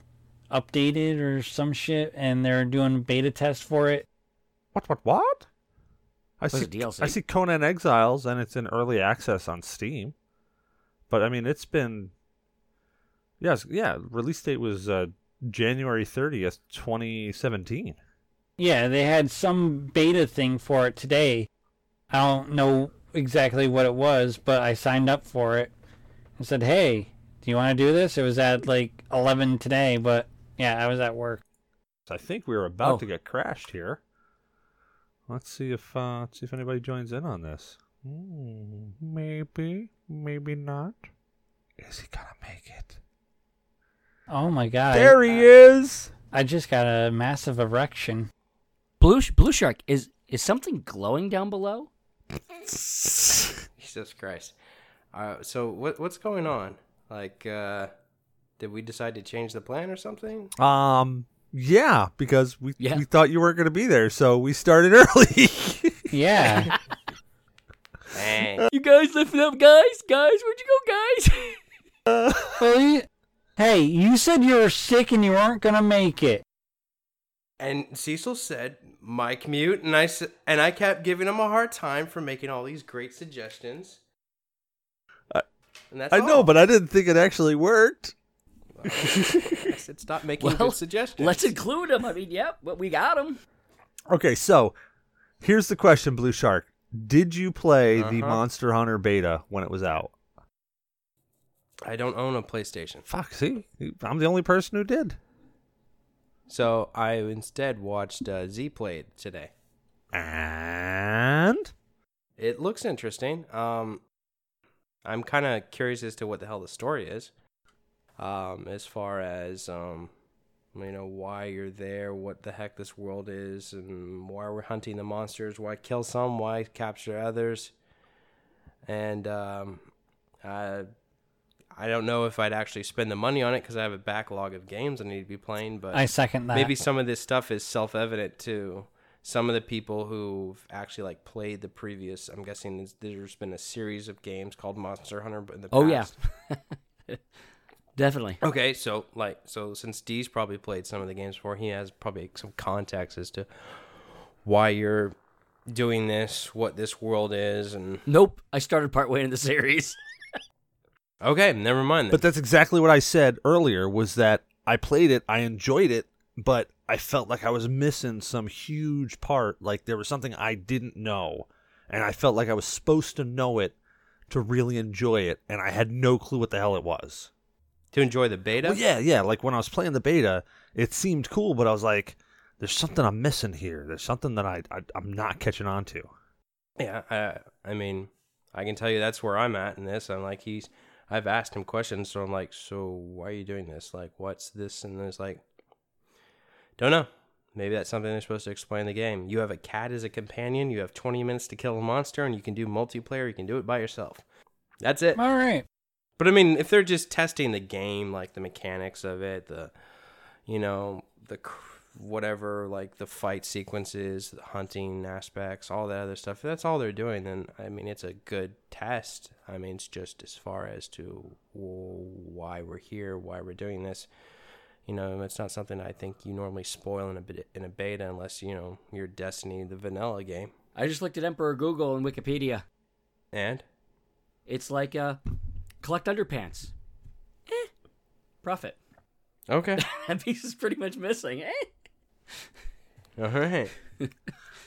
updated or some shit, and they're doing beta test for it. What? What? What? I Like see. DLC? I see Conan Exiles, and it's in early access on Steam. But I mean, it's been. Yes, yeah. Release date was uh, January thirtieth, twenty seventeen. Yeah, they had some beta thing for it today. I don't know exactly what it was, but I signed up for it and said, "Hey, do you want to do this?" It was at like 11 today, but yeah, I was at work. I think we were about Oh. to get crashed here. Let's see if uh, let's see if anybody joins in on this. Hmm, maybe, maybe not. Is he gonna make it? Oh my god. there he is. I just got a massive erection. Blue Blue Shark is is something glowing down below? Jesus Christ. Uh, so what what's going on? Like, uh, did we decide to change the plan or something? Um, yeah, because we Yeah. we thought you weren't going to be there, so we started early. Yeah. You guys lifting up, guys? Guys, where'd you go, guys? well, you, hey, you said you were sick and you weren't gonna make it. and Cecil said my commute, and I s- and I kept giving him a hard time for making all these great suggestions. I- and that's I know, but I didn't think it actually worked. I said stop making Well, good suggestions. Let's include him. I mean, yep, but we got him. Okay, so here's the question, Blue Shark. Did you play the Uh-huh. Monster Hunter beta when it was out? I don't own a PlayStation, Fuck, see? I'm the only person who did. So I instead watched uh, Z Played today. And It looks interesting. Um, I'm kind of curious as to what the hell the story is. Um, as far as um, you know, why you're there, what the heck this world is, and why we're hunting the monsters, why kill some, why capture others, and um, I, I don't know if I'd actually spend the money on it because I have a backlog of games I need to be playing, but I second that. maybe some of this stuff is self-evident to some of the people who've actually like played the previous i'm guessing there's- been a series of games called monster hunter but in the Oh, yeah. Definitely. okay so like so since d's probably played some of the games before he has probably some context as to why you're doing this what this world is and Nope. I started partway in the series. okay never mind then. but that's exactly what I said earlier was that I played it, I enjoyed it, but I felt like I was missing some huge part, like there was something I didn't know, and I felt like I was supposed to know it to really enjoy it, and I had no clue what the hell it was. to enjoy the beta Well, yeah, yeah. Like when I was playing the beta, it seemed cool, but I was like, "There's something I'm missing here. There's something that I, I I'm not catching on to." Yeah, I, I mean, I can tell you that's where I'm at in this. I'm like, he's, I've asked him questions, so I'm like, so why are you doing this? Like, what's this? And there's like, don't know. Maybe that's something they're supposed to explain in the game. You have a cat as a companion. You have 20 minutes to kill a monster, and you can do multiplayer. You can do it by yourself. That's it. All right. But I mean, if they're just testing the game, like the mechanics of it, the, you know, the cr- whatever, like the fight sequences, the hunting aspects, all that other stuff, if that's all they're doing, then I mean, it's a good test. I mean, it's just as far as to why we're here, why we're doing this. You know, it's not something I think you normally spoil in a bit in a beta unless you know your Destiny, the vanilla game. I just looked at Emperor Google and Wikipedia. And It's like uh, collect underpants. Eh. Profit. okay, That piece is pretty much missing. Eh. All right.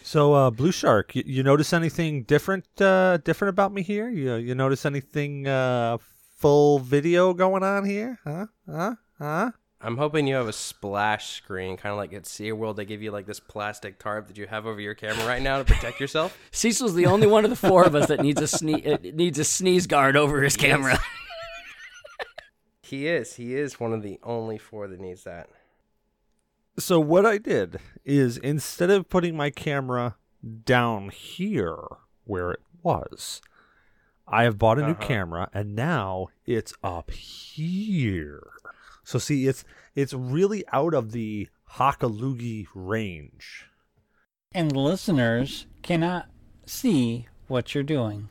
So, uh, Blue Shark, you, you notice anything different? Uh, different about me here? You you notice anything uh, full video going on here? Huh? Huh? Huh? I'm hoping you have a splash screen, kind of like at SeaWorld. They give you like this plastic tarp that you have over your camera right now to protect yourself. Cecil's the only one of the four of us that needs a sne- uh, needs a sneeze guard over his camera. He is. He is one of the only four that needs that. So what I did is instead of putting my camera down here where it was, I have bought a new Uh-huh. camera and now it's up here. So see, it's it's really out of the Hakalugi range. And the listeners cannot see what you're doing.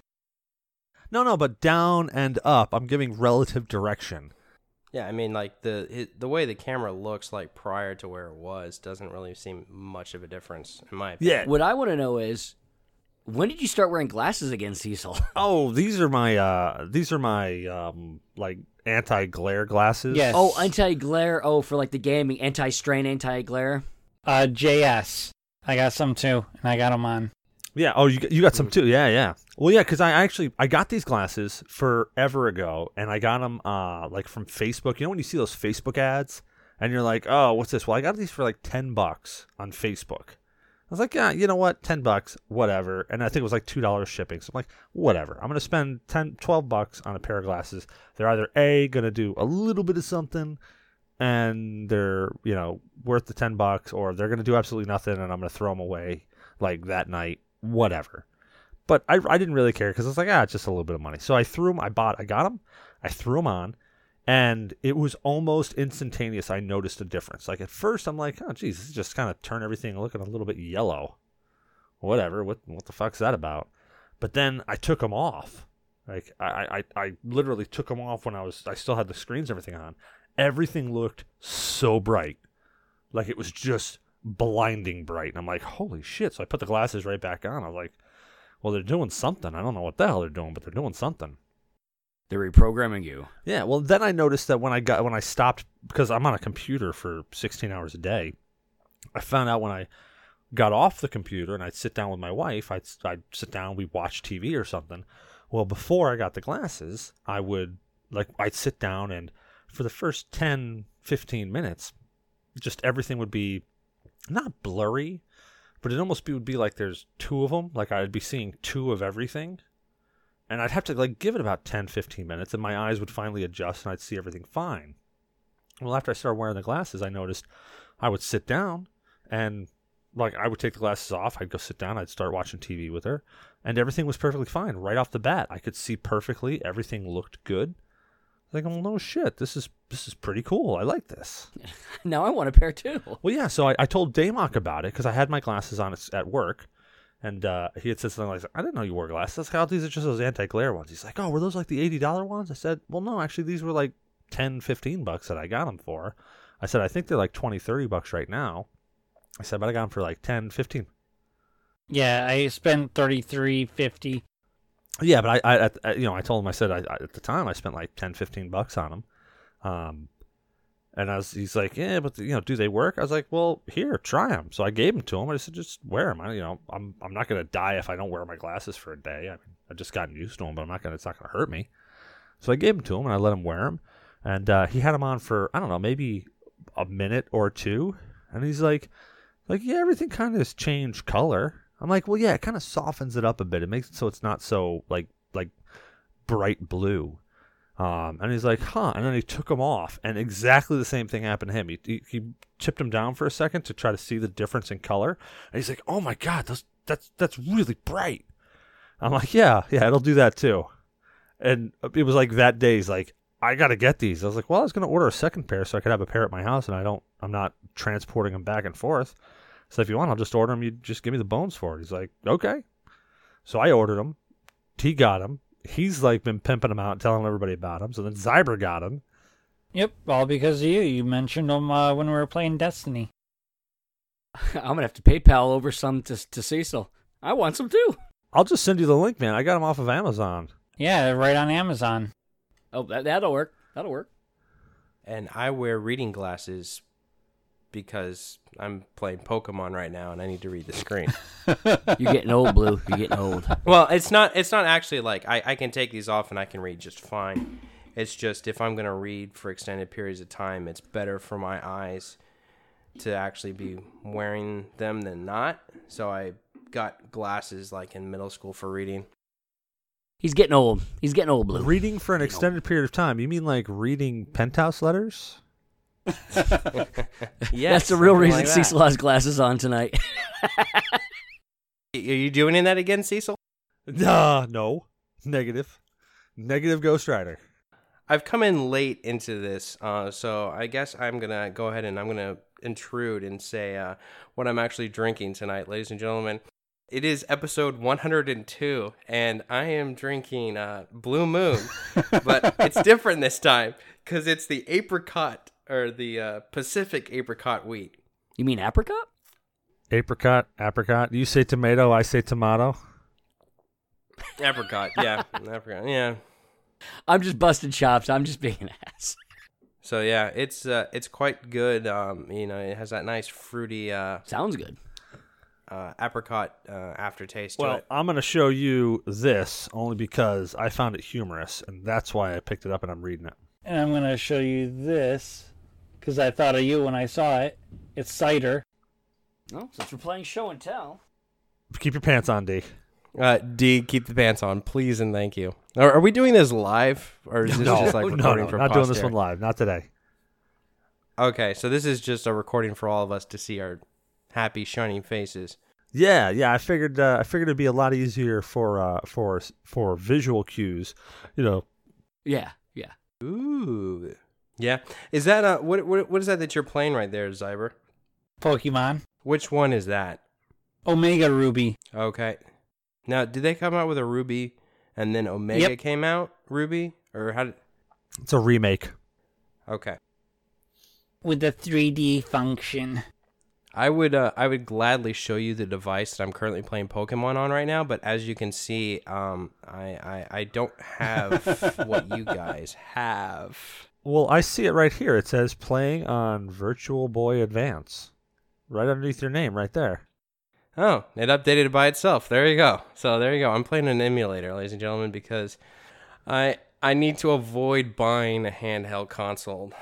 No, no, but down and up. I'm giving relative direction. Yeah, I mean, like the it, the way the camera looks like prior to where it was doesn't really seem much of a difference in my opinion. Yeah. what I want to know is, when did you start wearing glasses again, Cecil? Oh, these are my uh these are my um like anti-glare glasses. Yes. oh, anti glare. Oh, for like the gaming, anti strain, anti glare. Uh, JS. I got some too, and I got them on. Yeah. Oh, you got- you got some too. Yeah, yeah. Well, yeah, because I actually I got these glasses forever ago, and I got them uh like from Facebook. You know when you see those Facebook ads, and you're like, oh, what's this? Well, I got these for like ten bucks on Facebook. I was like, yeah, you know what, ten bucks, whatever. And I think it was like two dollars shipping. So I'm like, whatever. I'm gonna spend 10, 12 bucks on a pair of glasses. They're either a gonna do a little bit of something, and they're you know worth the ten bucks, or they're gonna do absolutely nothing, and I'm gonna throw them away like that night, whatever. But I, I didn't really care because I was like, ah, it's just a little bit of money. So I threw them. I bought. I got them. I threw them on, and it was almost instantaneous. I noticed a difference. Like at first, I'm like, oh, geez, this is just kind of turn everything looking a little bit yellow. Whatever. What what the fuck's that about? But then I took them off. Like I, I, I literally took them off when I was. I still had the screens, everything on. Everything looked so bright, like it was just blinding bright. And I'm like, holy shit! So I put the glasses right back on. I was like, well, they're doing something. I don't know what the hell they're doing, but they're doing something. They're reprogramming you. Yeah, well, then I noticed that when I got when I stopped because I'm on a computer for 16 hours a day, I found out when I got off the computer and I'd sit down with my wife, I'd I'd sit down, we'd watch TV or something. Well, before I got the glasses, I would like I'd sit down and for the first 10 15 minutes, just everything would be not blurry, but it almost be, would be like there's two of them, like I'd be seeing two of everything and I'd have to like give it about 10 15 minutes and my eyes would finally adjust and I'd see everything fine. Well, after I started wearing the glasses, I noticed I would sit down and like I would take the glasses off, I'd go sit down, I'd start watching TV with her, and everything was perfectly fine right off the bat. I could see perfectly, everything looked good. Like, well, no shit, this is this is pretty cool. I like this. Now I want a pair too. Well, yeah. So I, I told Damok about it because I had my glasses on at, at work, and uh, he had said something like, "I didn't know you wore glasses. How was oh, these are just those anti-glare ones." He's like, "Oh, were those like the eighty dollar ones?" I said, "Well, no, actually, these were like 10, 15 bucks that I got them for." I said, "I think they're like 20, 30 bucks right now." I said, "But I got them for like 10, 15. Yeah, I spent thirty three fifty. Yeah, but I, I, you know, I told him, I said, I, I, at the time, I spent like 10, 15 bucks on them. Um, and I was, he's like, yeah, but you know, do they work? I was like, well, here, try them. So I gave them to him. I said, just wear them. I, you know, I'm, I'm not gonna die if I don't wear my glasses for a day. I mean, I've just gotten used to them, but I'm not gonna, it's not gonna hurt me. So I gave them to him and I let him wear them. And uh, he had them on for I don't know, maybe a minute or two. And he's like, like yeah, everything kind of has changed color. I'm like, well, yeah, it kind of softens it up a bit. It makes it so it's not so like like bright blue. Um, and he's like, huh. And then he took them off, and exactly the same thing happened to him. He, he, he tipped them down for a second to try to see the difference in color. And he's like, oh my God, that's, that's, that's really bright. I'm like, yeah, yeah, it'll do that too. And it was like that day, he's like, I got to get these. I was like, well, I was to order a second pair so I could have a pair at my house, and I don't, I'm not transporting them back and forth. So if you want, I'll just order them. You just give me the bones for it. He's like, okay. So I ordered them. He got them. He's like been pimping them out, telling everybody about them. So then Zyber got them. Yep, all because of you. You mentioned them uh, when we were playing Destiny. I'm gonna have to PayPal over some to to Cecil. I want some too. I'll just send you the link, man. I got them off of Amazon. Yeah, right on Amazon. Oh, that that'll work. That'll work. And I wear reading glasses because I'm playing Pokemon right now and I need to read the screen. You're getting old, Blue. You're getting old. well, it's not it's not actually like I, I can take these off and I can read just fine. It's just if I'm gonna read for extended periods of time, it's better for my eyes to actually be wearing them than not. So I got glasses like in middle school for reading. He's getting old. He's getting old, Blue. Reading for an extended period of time. You mean like reading penthouse letters? Yes, That's the real reason like. Cecil has glasses on tonight. Are you doing that again, Cecil? Nah, no. Negative. Negative Ghost Rider. I've come in late into this, uh, so I guess I'm gonna go ahead and I'm gonna intrude and say uh, what I'm actually drinking tonight, ladies and gentlemen. It is episode 102, and I am drinking uh, Blue Moon, but it's different this time because it's the apricot or the uh, Pacific apricot wheat. You mean apricot? Apricot, apricot. You say tomato, I say tomato. Apricot, yeah, apricot, yeah. I'm just busting chops. I'm just being an ass. So yeah, it's uh, it's quite good. Um, you know, it has that nice fruity uh, Sounds good. uh, apricot uh, aftertaste to Well, it. I'm going to show you this only because I found it humorous, and that's why I picked it up and I'm reading it. And I'm going to show you this because I thought of you when I saw it. It's cider. Well, since we're playing show and tell. Keep your pants on, D. Uh, D, keep the pants on, please and thank you. Are, are we doing this live, or is this just like no, recording no, for not doing this one live. Not today. Okay, so this is just a recording for all of us to see our happy, shining faces. Yeah, yeah. I figured. Uh, I figured it'd be a lot easier for uh, for for visual cues. You know, Yeah, yeah. Ooh, yeah. Is that uh, what what what is that that you're playing right there, Zyber? Pokemon. Which one is that? Omega Ruby. Okay. Now, did they come out with a Ruby, and then Omega Yep. came out Ruby, or how did? it's a remake. Okay. With the 3D function. I would uh, I would gladly show you the device that I'm currently playing Pokemon on right now, but as you can see, um, I, I, I don't have what you guys have. Well, I see it right here. It says playing on Visual Boy Advance, right underneath your name, right there. Oh, it updated by itself. There you go. So there you go. I'm playing an emulator, ladies and gentlemen, because I I need to avoid buying a handheld console.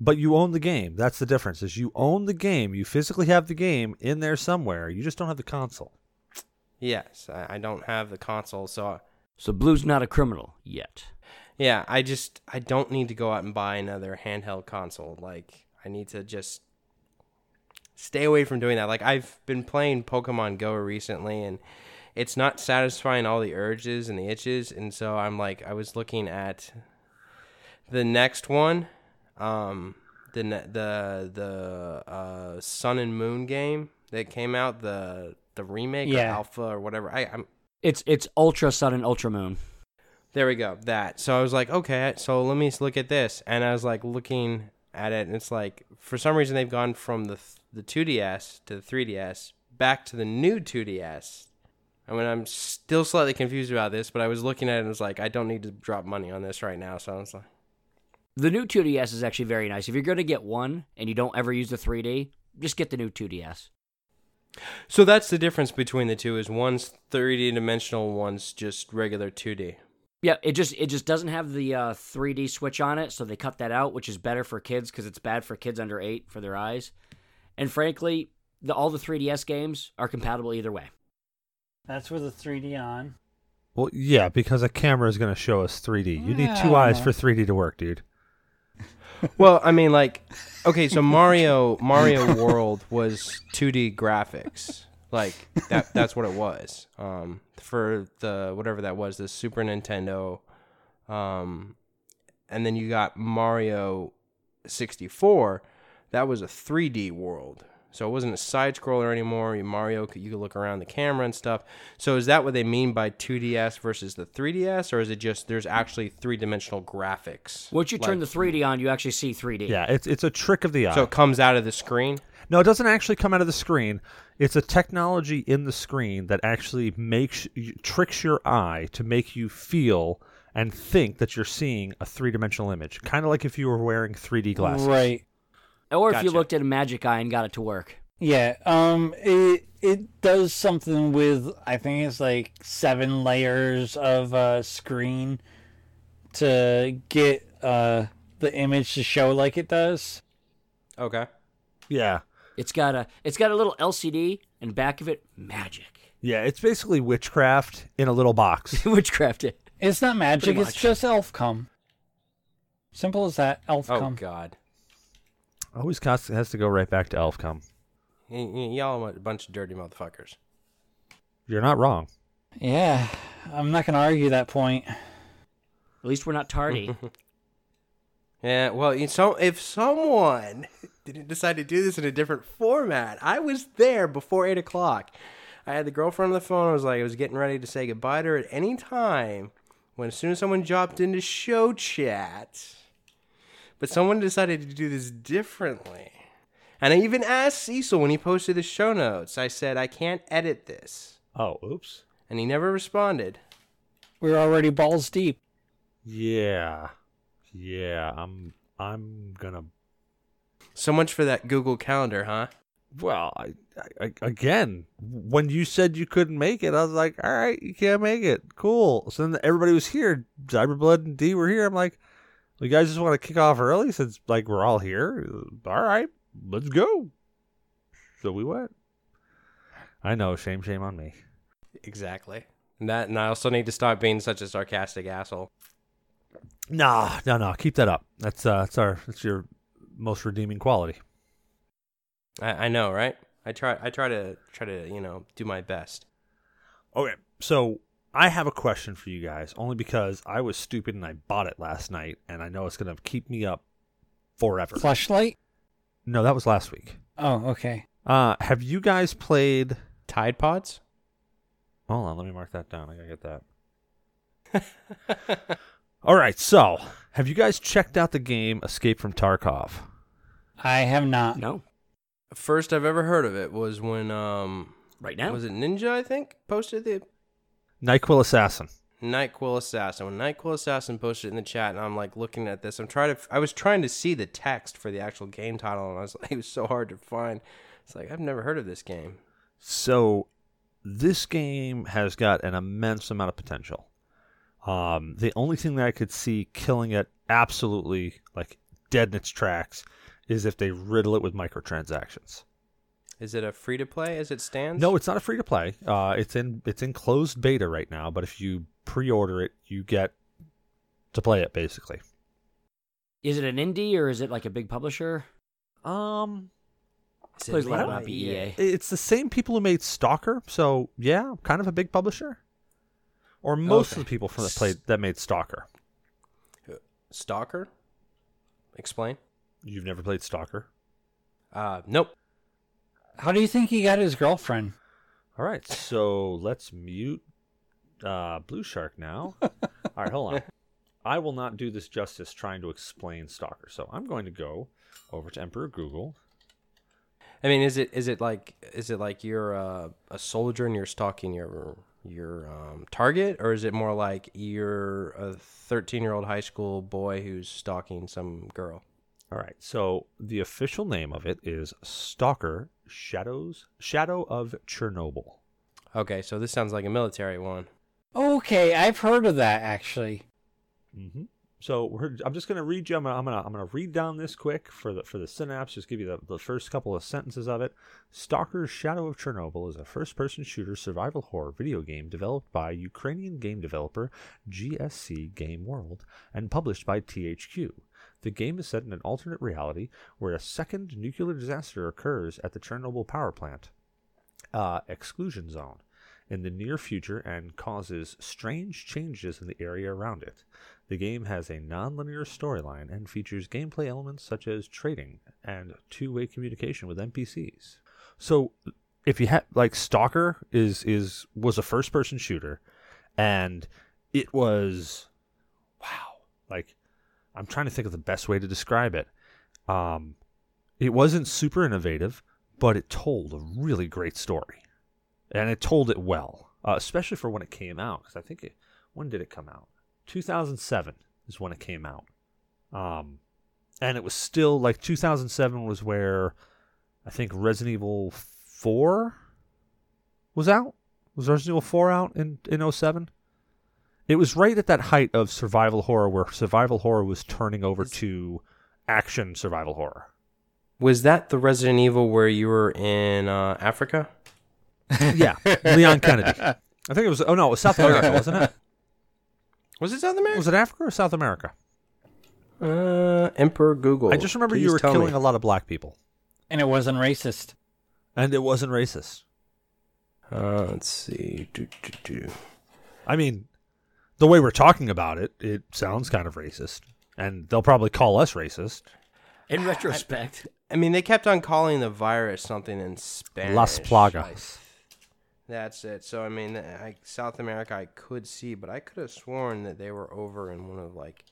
But you own the game. That's the difference. Is you own the game. You physically have the game in there somewhere. You just don't have the console. Yes, I, I don't have the console, so I... So Blue's not a criminal yet. Yeah, I just I don't need to go out and buy another handheld console. Like I need to just stay away from doing that. Like I've been playing Pokemon Go recently and it's not satisfying all the urges and the itches and so I'm like I was looking at the next one um the the the uh Sun and Moon game that came out the the remake or Yeah. alpha or whatever. I I'm It's it's Ultra Sun and Ultra Moon. There we go. That. So I was like, okay, so let me look at this, and I was like looking at it, and it's like for some reason they've gone from the the 2DS to the 3DS back to the new 2DS. I mean, I'm still slightly confused about this, but I was looking at it and was like, I don't need to drop money on this right now. So I was like, The new 2DS is actually very nice. If you're going to get one and you don't ever use the 3D, just get the new 2DS. so that's the difference between the two. Is one's 3D dimensional, one's just regular 2D. Yeah, it just it just doesn't have the uh, 3D switch on it, so they cut that out, which is better for kids because it's bad for kids under eight for their eyes. And frankly, the, all the 3DS games are compatible either way. That's with the 3D on. Well, yeah, because a camera is going to show us 3D. You need two eyes for 3D to work, dude. Well, I mean, like, okay, so Mario Mario World was 2D graphics, like that. That's what it was. Um, for the whatever that was, the Super Nintendo, um, and then you got Mario 64. That was a 3D world. So it wasn't a side scroller anymore. You Mario, could you could look around the camera and stuff. So is that what they mean by 2DS versus the 3DS, or is it just there's actually three dimensional graphics? Once you turn the 3D on, you actually see 3D. Yeah, it's it's a trick of the eye. So it comes out of the screen. no, it doesn't actually come out of the screen. It's a technology in the screen that actually makes tricks your eye to make you feel and think that you're seeing a three-dimensional image, kind of like if you were wearing 3D glasses. Right. Or if you looked at a magic eye and got it to work. Yeah. Um. It it does something with I think it's like seven layers of uh, screen to get uh the image to show like it does. Okay. Yeah. It's got a it's got a little LCD and back of it magic. Yeah, it's basically witchcraft in a little box. Witchcraft it. It's not magic. It's just elf cum. Simple as that. Elf Oh cum. God. Always cost, has to go right back to Elfcom. Y- y- y'all are a bunch of dirty motherfuckers. You're not wrong. Yeah. I'm not gonna argue that point. At least we're not tardy. Yeah. Well, you so if someone didn't decide to do this in a different format, I was there before eight o'clock. I had the girlfriend on the phone. I was like, I was getting ready to say goodbye to her at any time. When as soon as someone dropped into show chat, but someone decided to do this differently. And I even asked Cecil when he posted the show notes. I said, I can't edit this. Oh, oops. And he never responded. We're already balls deep. Yeah. Yeah, I'm I'm gonna So much for that Google Calendar, huh? Well, I, I, I again, when you said you couldn't make it, I was like, all right, you can't make it. Cool. So then everybody was here. Zyberblood and D were here. I'm like, you guys just want to kick off early since like we're all here. All right, let's go. So we went. I know, shame, shame on me. Exactly. And that, and I also need to stop being such a sarcastic asshole. Nah, no, no, keep that up. That's uh, that's our, that's your most redeeming quality. I, I know, right? I try, I try to, try to, you know, do my best. Okay, so I have a question for you guys, only because I was stupid and I bought it last night, and I know it's gonna keep me up forever. Flashlight. No, that was last week. Oh, okay. Uh, have you guys played? Tide Pods? Hold on, let me mark that down. I gotta get that. All right, so have you guys checked out the game Escape from Tarkov? I have not. no. First I've ever heard of it was when, um, Right now. was it Ninja? I think posted the Nyquil Assassin. Nightquill Assassin. When Nightquill Assassin posted it in the chat, and I'm like looking at this, I'm trying to, I was trying to see the text for the actual game title, and I was like, it was so hard to find. It's like I've never heard of this game. So this game has got an immense amount of potential. Um, the only thing that I could see killing it absolutely like dead in its tracks is if they riddle it with microtransactions. Is it a free to play as it stands? No, it's not a free to play. Uh, it's in it's in closed beta right now, but if you pre-order it, you get to play it basically. Is it an indie or is it like a big publisher? Um, Is it Please let made it be EA. it's the same people who made Stalker, so yeah, kind of a big publisher. Or most Okay. of the people from that played that made Stalker. Stalker? Explain. You've never played Stalker? Uh, nope. How do you think he got his girlfriend? All right, so let's mute uh, Blue Shark now. All right, hold on. I will not do this justice trying to explain Stalker, so I'm going to go over to Emperor Google. I mean, is it is it like is it like you're a, a soldier and you're stalking your your um, target, or is it more like you're a 13 year old high school boy who's stalking some girl? All right, so the official name of it is Stalker Shadows Shadow of Chernobyl. Okay, so this sounds like a military one. Okay, I've heard of that actually. Mm-hmm. So we're, I'm just gonna read you. I'm gonna, I'm gonna I'm gonna read down this quick for the for the synapse. Just give you the, the first couple of sentences of it. Stalker's Shadow of Chernobyl is a first-person shooter survival horror video game developed by Ukrainian game developer GSC Game World and published by THQ. The game is set in an alternate reality where a second nuclear disaster occurs at the Chernobyl power plant uh, exclusion zone in the near future and causes strange changes in the area around it. The game has a non-linear storyline and features gameplay elements such as trading and two-way communication with NPCs. So, if you had like Stalker is is was a first-person shooter, and it was wow, like I'm trying to think of the best way to describe it. Um, it wasn't super innovative, but it told a really great story, and it told it well, uh, especially for when it came out. Because I think it when did it come out? 2007 is when it came out. Um, and it was still like 2007 was where I think Resident Evil 4 was out. Was Resident Evil 4 out in in 07? It was right at that height of survival horror where survival horror was turning over to action survival horror. Was that the Resident Evil where you were in uh, Africa? yeah, Leon Kennedy. I think it was. Oh no, it was South America, wasn't it? Was it South America? Was it Africa or South America? Uh, Emperor Google. I just remember Please you were killing me. a lot of black people, And it wasn't racist. and it wasn't racist. Uh, let's see. Do, do, do. I mean, the way we're talking about it, it sounds kind of racist, and they'll probably call us racist. In retrospect, I mean, they kept on calling the virus something in Spanish. Las like- Plagas. That's it. So I mean, I, South America, I could see, but I could have sworn that they were over in one of like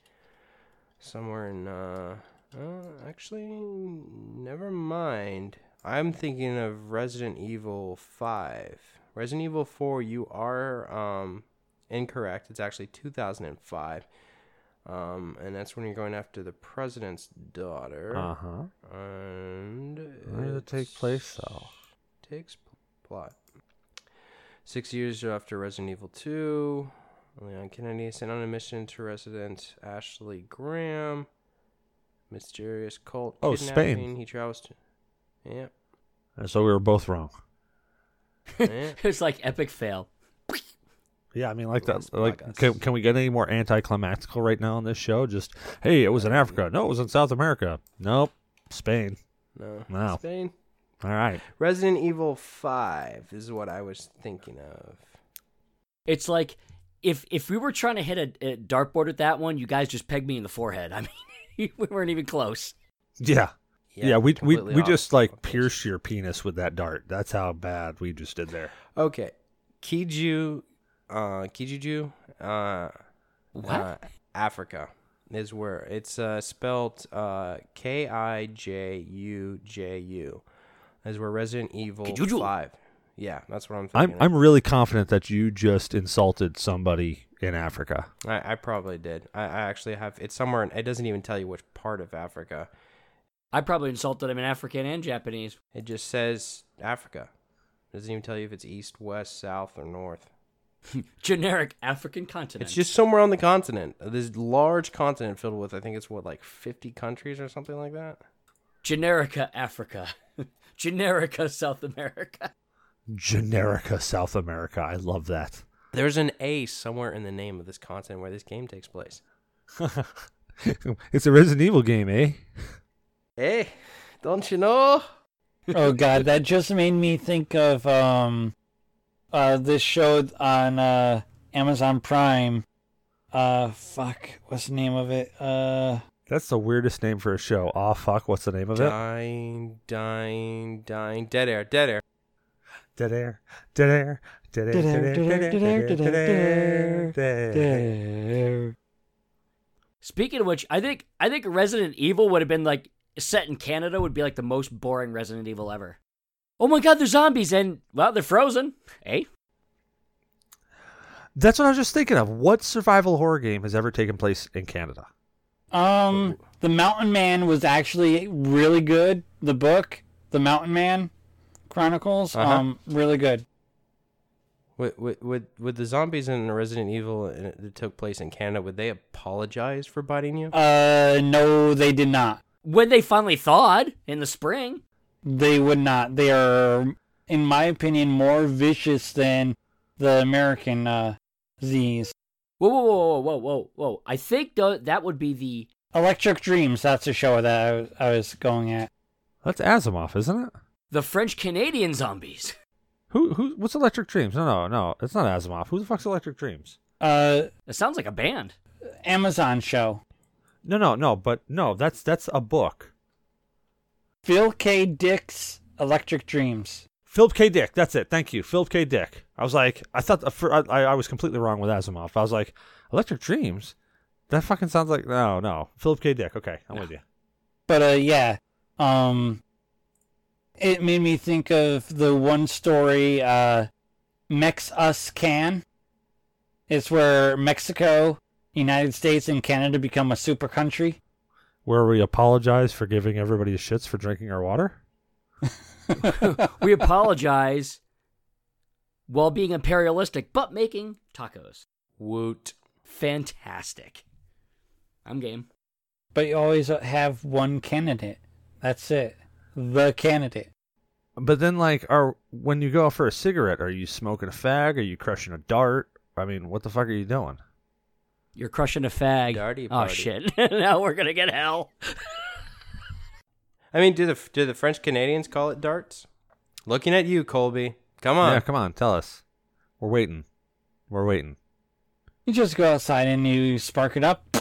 somewhere in. uh, uh Actually, never mind. I'm thinking of Resident Evil Five. Resident Evil Four, you are um incorrect. It's actually 2005. Um, and that's when you're going after the president's daughter. Uh huh. And Where does it take place, though? Takes p- plot. Six years after Resident Evil 2, Leon Kennedy sent on a mission to resident Ashley Graham. Mysterious cult Oh, kidnapping. Spain. He travels to. Yeah. And so we were both wrong. yeah. it's like epic fail. Yeah, I mean, like that. Like, can, can we get any more anticlimactical right now on this show? Just, hey, it was in Africa. No, it was in South America. Nope, Spain. No. Wow. Spain. All right. Resident Evil 5 is what I was thinking of. It's like if if we were trying to hit a, a dartboard with that one, you guys just pegged me in the forehead. I mean, we weren't even close. Yeah, yeah. we we we just like off pierced your penis with that dart. That's how bad we just did there. Okay. Kiju, uh, Kijuju, uh, What? uh, Africa is where it's uh, spelled uh, K I J U J U. Is where Resident Evil Kijuju. Five. Yeah, that's what I'm thinking. I'm thinking. I'm really confident that you just insulted somebody in Africa. I, I probably did. I, I actually have. It's somewhere. In, it doesn't even tell you which part of Africa. I probably insulted him in African and Japanese. It just says Africa. It doesn't even tell you if it's east, west, south, or north. Generic African continent. It's just somewhere on the continent. This large continent filled with, I think it's what, like 50 countries or something like that? Generica Africa. Generica South America. Generica South America. I love that. There's an A somewhere in the name of this continent where this game takes place. it's a Resident Evil game, eh? Hey, don't you know? oh god, that just made me think of um uh, this showed on uh, Amazon Prime. Uh, fuck, what's the name of it? Uh, that's the weirdest name for a show. Ah, oh, fuck, what's the name of it? Dying, dying, dying, dead air, dead air. Dead air, dead air, dead air, dead air, dead air, dead air, dead air, dead air. Speaking of which, I think I think Resident Evil would have been like set in Canada would be like the most boring Resident Evil ever. Oh my god, they're zombies and well, they're frozen. Eh? That's what I was just thinking of. What survival horror game has ever taken place in Canada? um The Mountain Man was actually really good. The book, The Mountain Man Chronicles, Uh-huh. um really good. Would, would, would, would the zombies in Resident Evil uh, that took place in Canada, would they apologize for biting you? Uh, no, they did not. When they finally thawed in the spring. They would not. They are, in my opinion, more vicious than the American uh, Z's. Whoa, whoa, whoa, whoa, whoa, whoa! I think though that would be the Electric Dreams. That's the show that I was, I was going at. That's Asimov, isn't it? the French Canadian zombies. Who who? What's Electric Dreams? No, no, no. It's not Asimov. Who the fuck's Electric Dreams? Uh, It sounds like a band. Amazon show. No, no, no. But no, that's that's a book. Phil K. Dick's Electric Dreams. Philip K. Dick. That's it. Thank you, Philip K. Dick. I was like, I thought I, I was completely wrong with Asimov. I was like, Electric Dreams. That fucking sounds like no, no. Philip K. Dick. Okay, I'm with you. But uh, yeah, um, it made me think of the one story, uh, Mex Us Can. It's where Mexico, United States, and Canada become a super country. Where we apologize for giving everybody shits for drinking our water. we apologize while being imperialistic, but making tacos. Woot. Fantastic. I'm game. But you always have one candidate. That's it. The candidate. But then, like, are when you go out for a cigarette, are you smoking a fag? Are you crushing a dart? I mean, what the fuck are you doing? You're crushing a fag. Darty oh party. shit! now we're gonna get hell. I mean, do the do the French Canadians call it darts? Looking at you, Colby. Come on. Yeah, come on, tell us. We're waiting. We're waiting. You just go outside and you spark it up.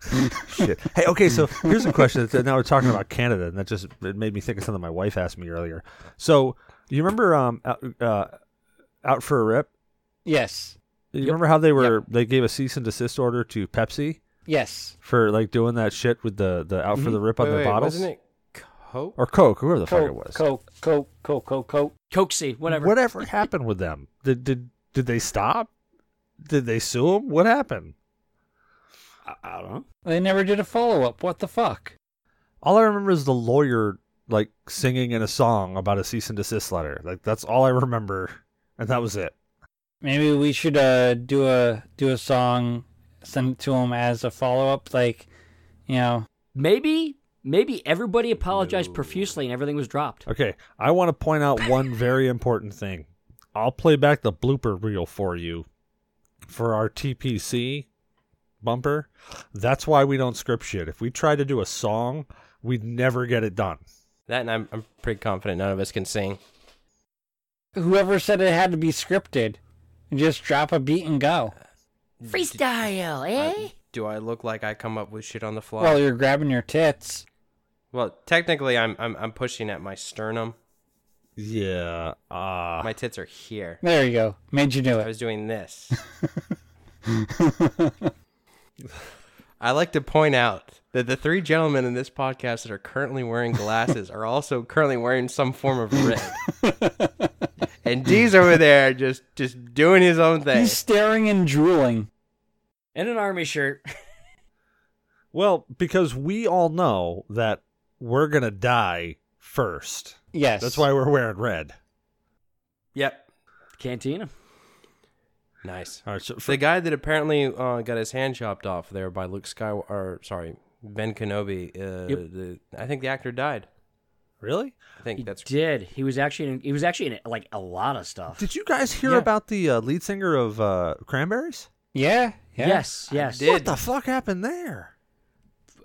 Shit. Hey, okay, so here's a question. that- Now we're talking about Canada, and that just it made me think of something my wife asked me earlier. So you remember um out, uh, out for a rip? Yes. You Yep. remember how they were they gave a cease and desist order to Pepsi Yes. for like doing that shit with the the out for the mm-hmm. rip on Wait, the wait, bottles Wasn't it Coke? or Coke, whoever the fuck it was. Coke, Coke, Coke, Coke, Coke. Cokesy, whatever. Whatever happened with them? Did did did they stop? Did they sue them? What happened? I, I don't know. They never did a follow up. What the fuck? All I remember is the lawyer like singing in a song about a cease and desist letter. Like that's all I remember, and that was it. Maybe we should uh do a do a song, send it to them as a follow up. Like, you know, Maybe, maybe everybody apologized profusely and everything was dropped. Okay, I want to point out one very important thing. I'll play back the blooper reel for you for our TPC bumper. That's why we don't script shit. If we try to do a song, we'd never get it done. That, and I'm, I'm pretty confident none of us can sing. whoever said it had to be scripted, just drop a beat and go. Freestyle, eh? Do I look like I come up with shit on the fly? While you're grabbing your tits. well, technically, I'm, I'm I'm pushing at my sternum. Yeah. Uh My tits are here. There you go. Made you do it. I was doing this. I like to point out that the three gentlemen in this podcast that are currently wearing glasses are also currently wearing some form of red. and D's over there just just doing his own thing. He's staring and drooling. In an army shirt. well, because we all know that we're going to die first. Yes. That's why we're wearing red. Yep. Cantina. Nice. All right, so for, The guy that apparently uh, got his hand chopped off there by Luke Skywalker, or sorry, Ben Kenobi. Uh, Yep. the, I think the actor died. Really? I think He that's did. He was actually in, he was actually in like a lot of stuff. Did you guys hear Yeah. about the uh, lead singer of uh, Cranberries? Yeah. Yeah. Yes, yes. did. What the fuck happened there?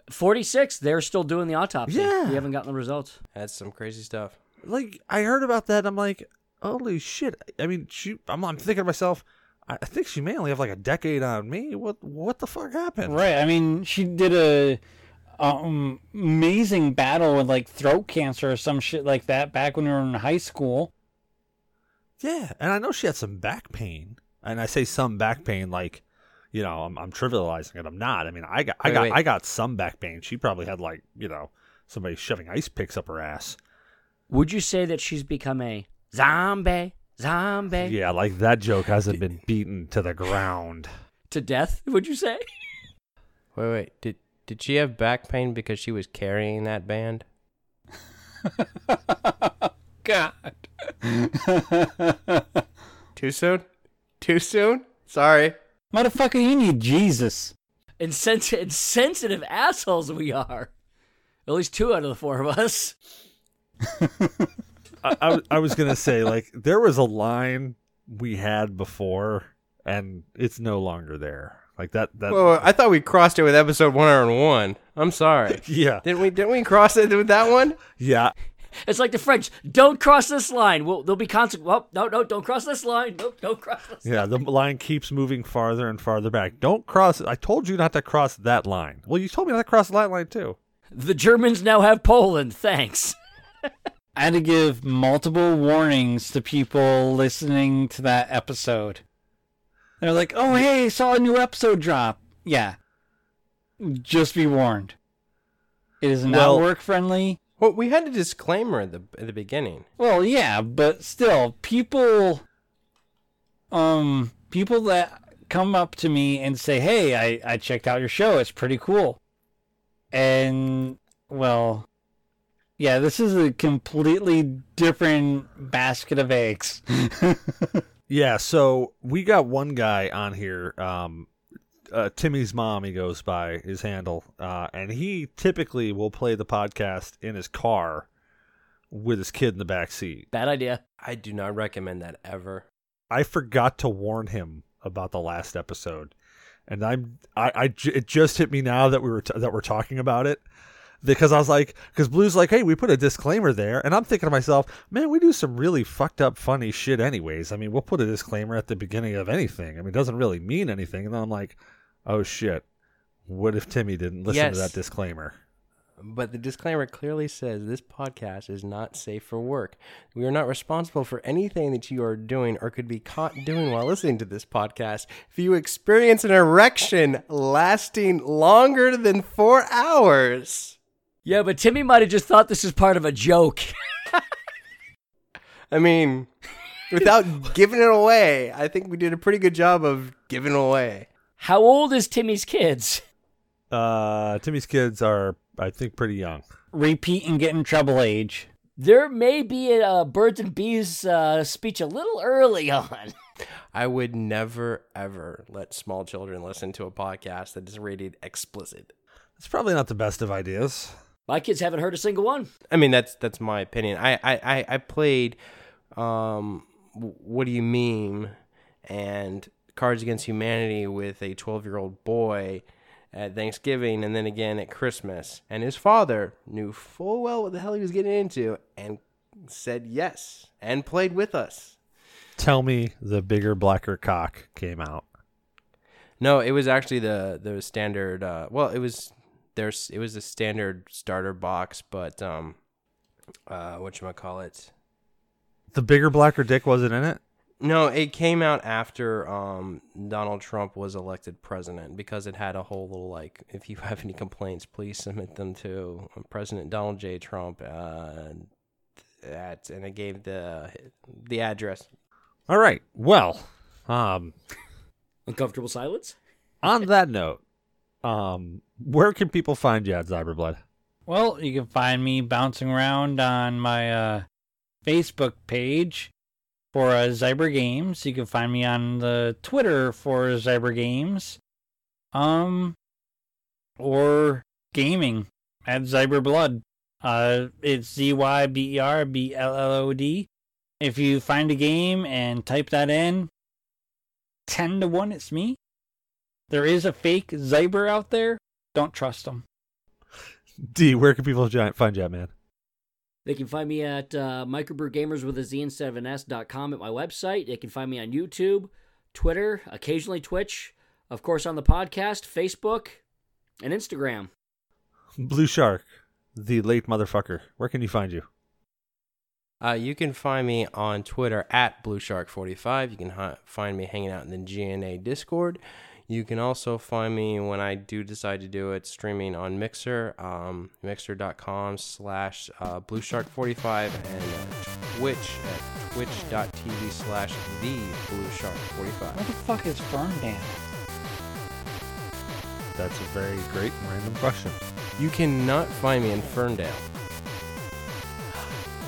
46, they're still doing the autopsy. Yeah. We haven't gotten the results. that's some crazy stuff. like I heard about that. I'm like, holy shit! I mean, she. I'm, I'm thinking to myself, I I think she may only have like a decade on me. What what the fuck happened? Right. I mean, she did a um, amazing battle with like throat cancer or some shit like that back when we were in high school. Yeah, and I know she had some back pain, and I say some back pain like, you know, I'm, I'm trivializing it. I'm not. I mean, I got I Wait, got wait. I got some back pain. She probably had like you know somebody shoving ice picks up her ass. Would you say that she's become a zombie? Zombie? Yeah, like that joke hasn't been beaten to the ground. To death, would you say? Wait, wait. Did did she have back pain because she was carrying that band? God. Too soon? Too soon? Sorry. Motherfucker, you need Jesus. Insens- insensitive assholes we are. At least two out of the four of us. I, I, I was gonna say like there was a line we had before, and it's no longer there. Like that. That. Well, I thought we crossed it with episode 101. I'm sorry. yeah. Didn't we? Didn't we cross it with that one? Yeah. It's like the French. Don't cross this line. Well, there'll be consequences. Well, no, no, don't cross this line. No, don't cross this. Yeah. The line keeps moving farther and farther back. Don't cross. I told you not to cross that line. Well, you told me not to cross that line too. The Germans now have Poland. Thanks. I had to give multiple warnings to people listening to that episode. They're like, "Oh, hey, saw a new episode drop." Yeah, just be warned. It is not Well- work friendly. Well, we had a disclaimer at the at the beginning. Well, yeah, but still, people, um, people that come up to me and say, "Hey, I I checked out your show. It's pretty cool," and well, yeah, this is a completely different basket of eggs. Yeah, so we got one guy on here, um, uh, Timmy's mom, he goes by his handle, uh, and he typically will play the podcast in his car with his kid in the back seat. Bad idea. I do not recommend that ever. I forgot to warn him about the last episode, and I'm I it just hit me now that we were t- that we're talking about it because I was like because Blue's like hey we put a disclaimer there and I'm thinking to myself man we do some really fucked up funny shit anyways I mean we'll put a disclaimer at the beginning of anything I mean it doesn't really mean anything and then I'm like oh shit what if Timmy didn't listen Yes. to that disclaimer But the disclaimer clearly says this podcast is not safe for work. We are not responsible for anything that you are doing or could be caught doing while listening to this podcast. If you experience an erection lasting longer than four hours, Yeah, but Timmy might have just thought this was part of a joke. I mean, without giving it away, I think we did a pretty good job of giving away. How old is Timmy's kids? uh Timmy's kids are I think pretty young Repeat and get in trouble age. There may be a uh, birds and bees uh, speech a little early on. I would never, ever let small children listen to a podcast that is rated explicit. it's probably not the best of ideas My kids haven't heard a single one. I mean, that's that's my opinion. I I I, I played, um, what do you mean, and Cards Against Humanity with a twelve year old boy at Thanksgiving, and then again at Christmas, and his father knew full well what the hell he was getting into, and said yes, and played with us. tell me the bigger blacker cock came out No, it was actually the the standard. Uh, well, it was there's it was a standard starter box, but um, uh, what you call it? the bigger blacker dick wasn't in it No, it came out after um Donald Trump was elected president because it had a whole little like, if you have any complaints, please submit them to President Donald J. Trump. Uh, that and it gave the the address. all right well um Uncomfortable silence? on that note, um, where can people find you at Zyberblood? Well, you can find me bouncing around on my uh, Facebook page for uh, Zyber Games. You can find me on the Twitter for Zyber Games, um, or gaming at Zyber Blood. Uh, it's Z Y B E R B L L O D. If you find a game and type that in, ten to one, it's me. There is a fake Zyber out there. Don't trust them. D, where can people find you at, man? They can find me at uh, microbrewgamers with a Z instead of an S dot com at my website. They can find me on YouTube, Twitter, occasionally Twitch, of course on the podcast, Facebook, and Instagram. Blue Shark, the late motherfucker. Where can you find you? Uh, you can find me on Twitter at BlueShark45. You can hi- find me hanging out in the GNA Discord. You can also find me when I do decide to do it streaming on Mixer, um, mixer.com slash uh, BlueShark45 and uh, Twitch at twitch.tv slash the BlueShark45. Where the fuck is Ferndale? That's a very great and random question. You cannot find me in Ferndale.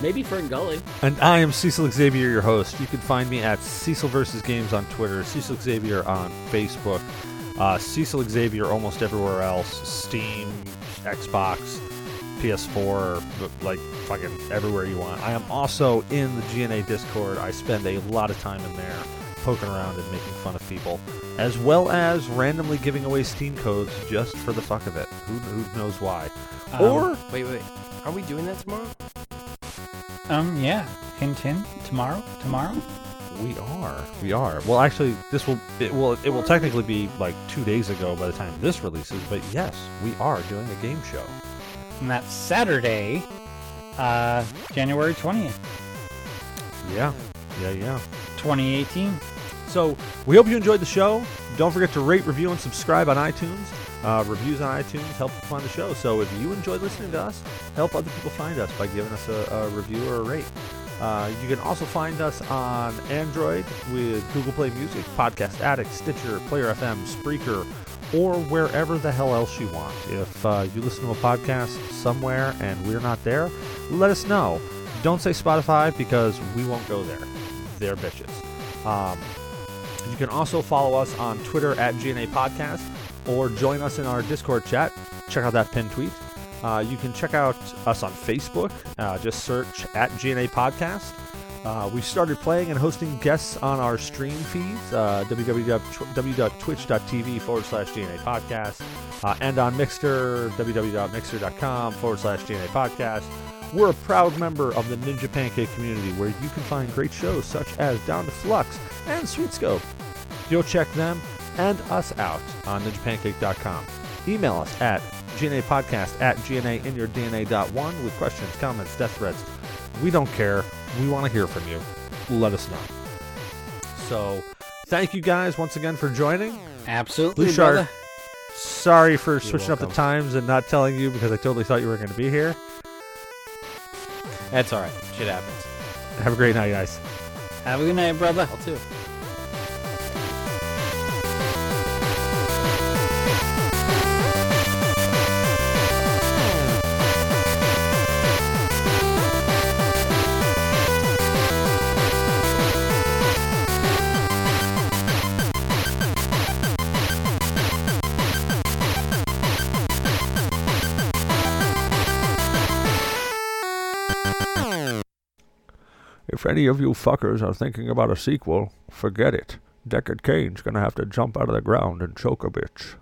Maybe Fern Gully. And I am Cecil Xavier, your host. You can find me at Cecil versus Games on Twitter, Cecil Xavier on Facebook, uh, Cecil Xavier almost everywhere else Steam, Xbox, PS4, like fucking everywhere you want. I am also in the GNA Discord. I spend a lot of time in there poking around and making fun of people, as well as randomly giving away Steam codes just for the fuck of it. Who, who knows why? Um, or Wait, wait. Are we doing that tomorrow? Um, yeah. Hint, hint. Tomorrow? Tomorrow? We are. We are. Well, actually, this will it will it will technically be like two days ago by the time this releases. But yes, we are doing a game show. And that's Saturday, uh, January 20th, Yeah, yeah, yeah. 2018. So we hope you enjoyed the show. Don't forget to rate, review, and subscribe on iTunes. Uh, reviews on iTunes help find the show. So if you enjoy listening to us, help other people find us by giving us a, a review or a rate. Uh, you can also find us on Android with Google Play Music, Podcast Addict, Stitcher, Player FM, Spreaker, or wherever the hell else you want. If uh, you listen to a podcast somewhere and we're not there, let us know. Don't say Spotify because we won't go there. They're bitches. Um, you can also follow us on Twitter at GNA Podcast or join us in our Discord chat. Check out that pinned tweet. Uh, you can check out us on Facebook. Uh, just search at GNA Podcast. Uh, we've started playing and hosting guests on our stream feeds, uh, www.twitch.tv forward slash GNA Podcast, uh, and on Mixer, www.mixer.com forward slash GNA Podcast. We're a proud member of the Ninja Pancake community where you can find great shows such as Down to Flux and Sweet Scope. You'll check them and us out on ninjapancake.com. Email us at gnapodcast at gnainyourdna.one with questions, comments, death threats. We don't care. We want to hear from you. Let us know. So, thank you guys once again for joining. Absolutely, Blue Shark. brother. Sorry for switching up the times and not telling you because I totally thought you were going to be here. That's all right. Shit happens. Have a great night, guys. Have a good night, brother. I'll too. If any of you fuckers are thinking about a sequel, forget it. Deckard Cain's gonna have to jump out of the ground and choke a bitch.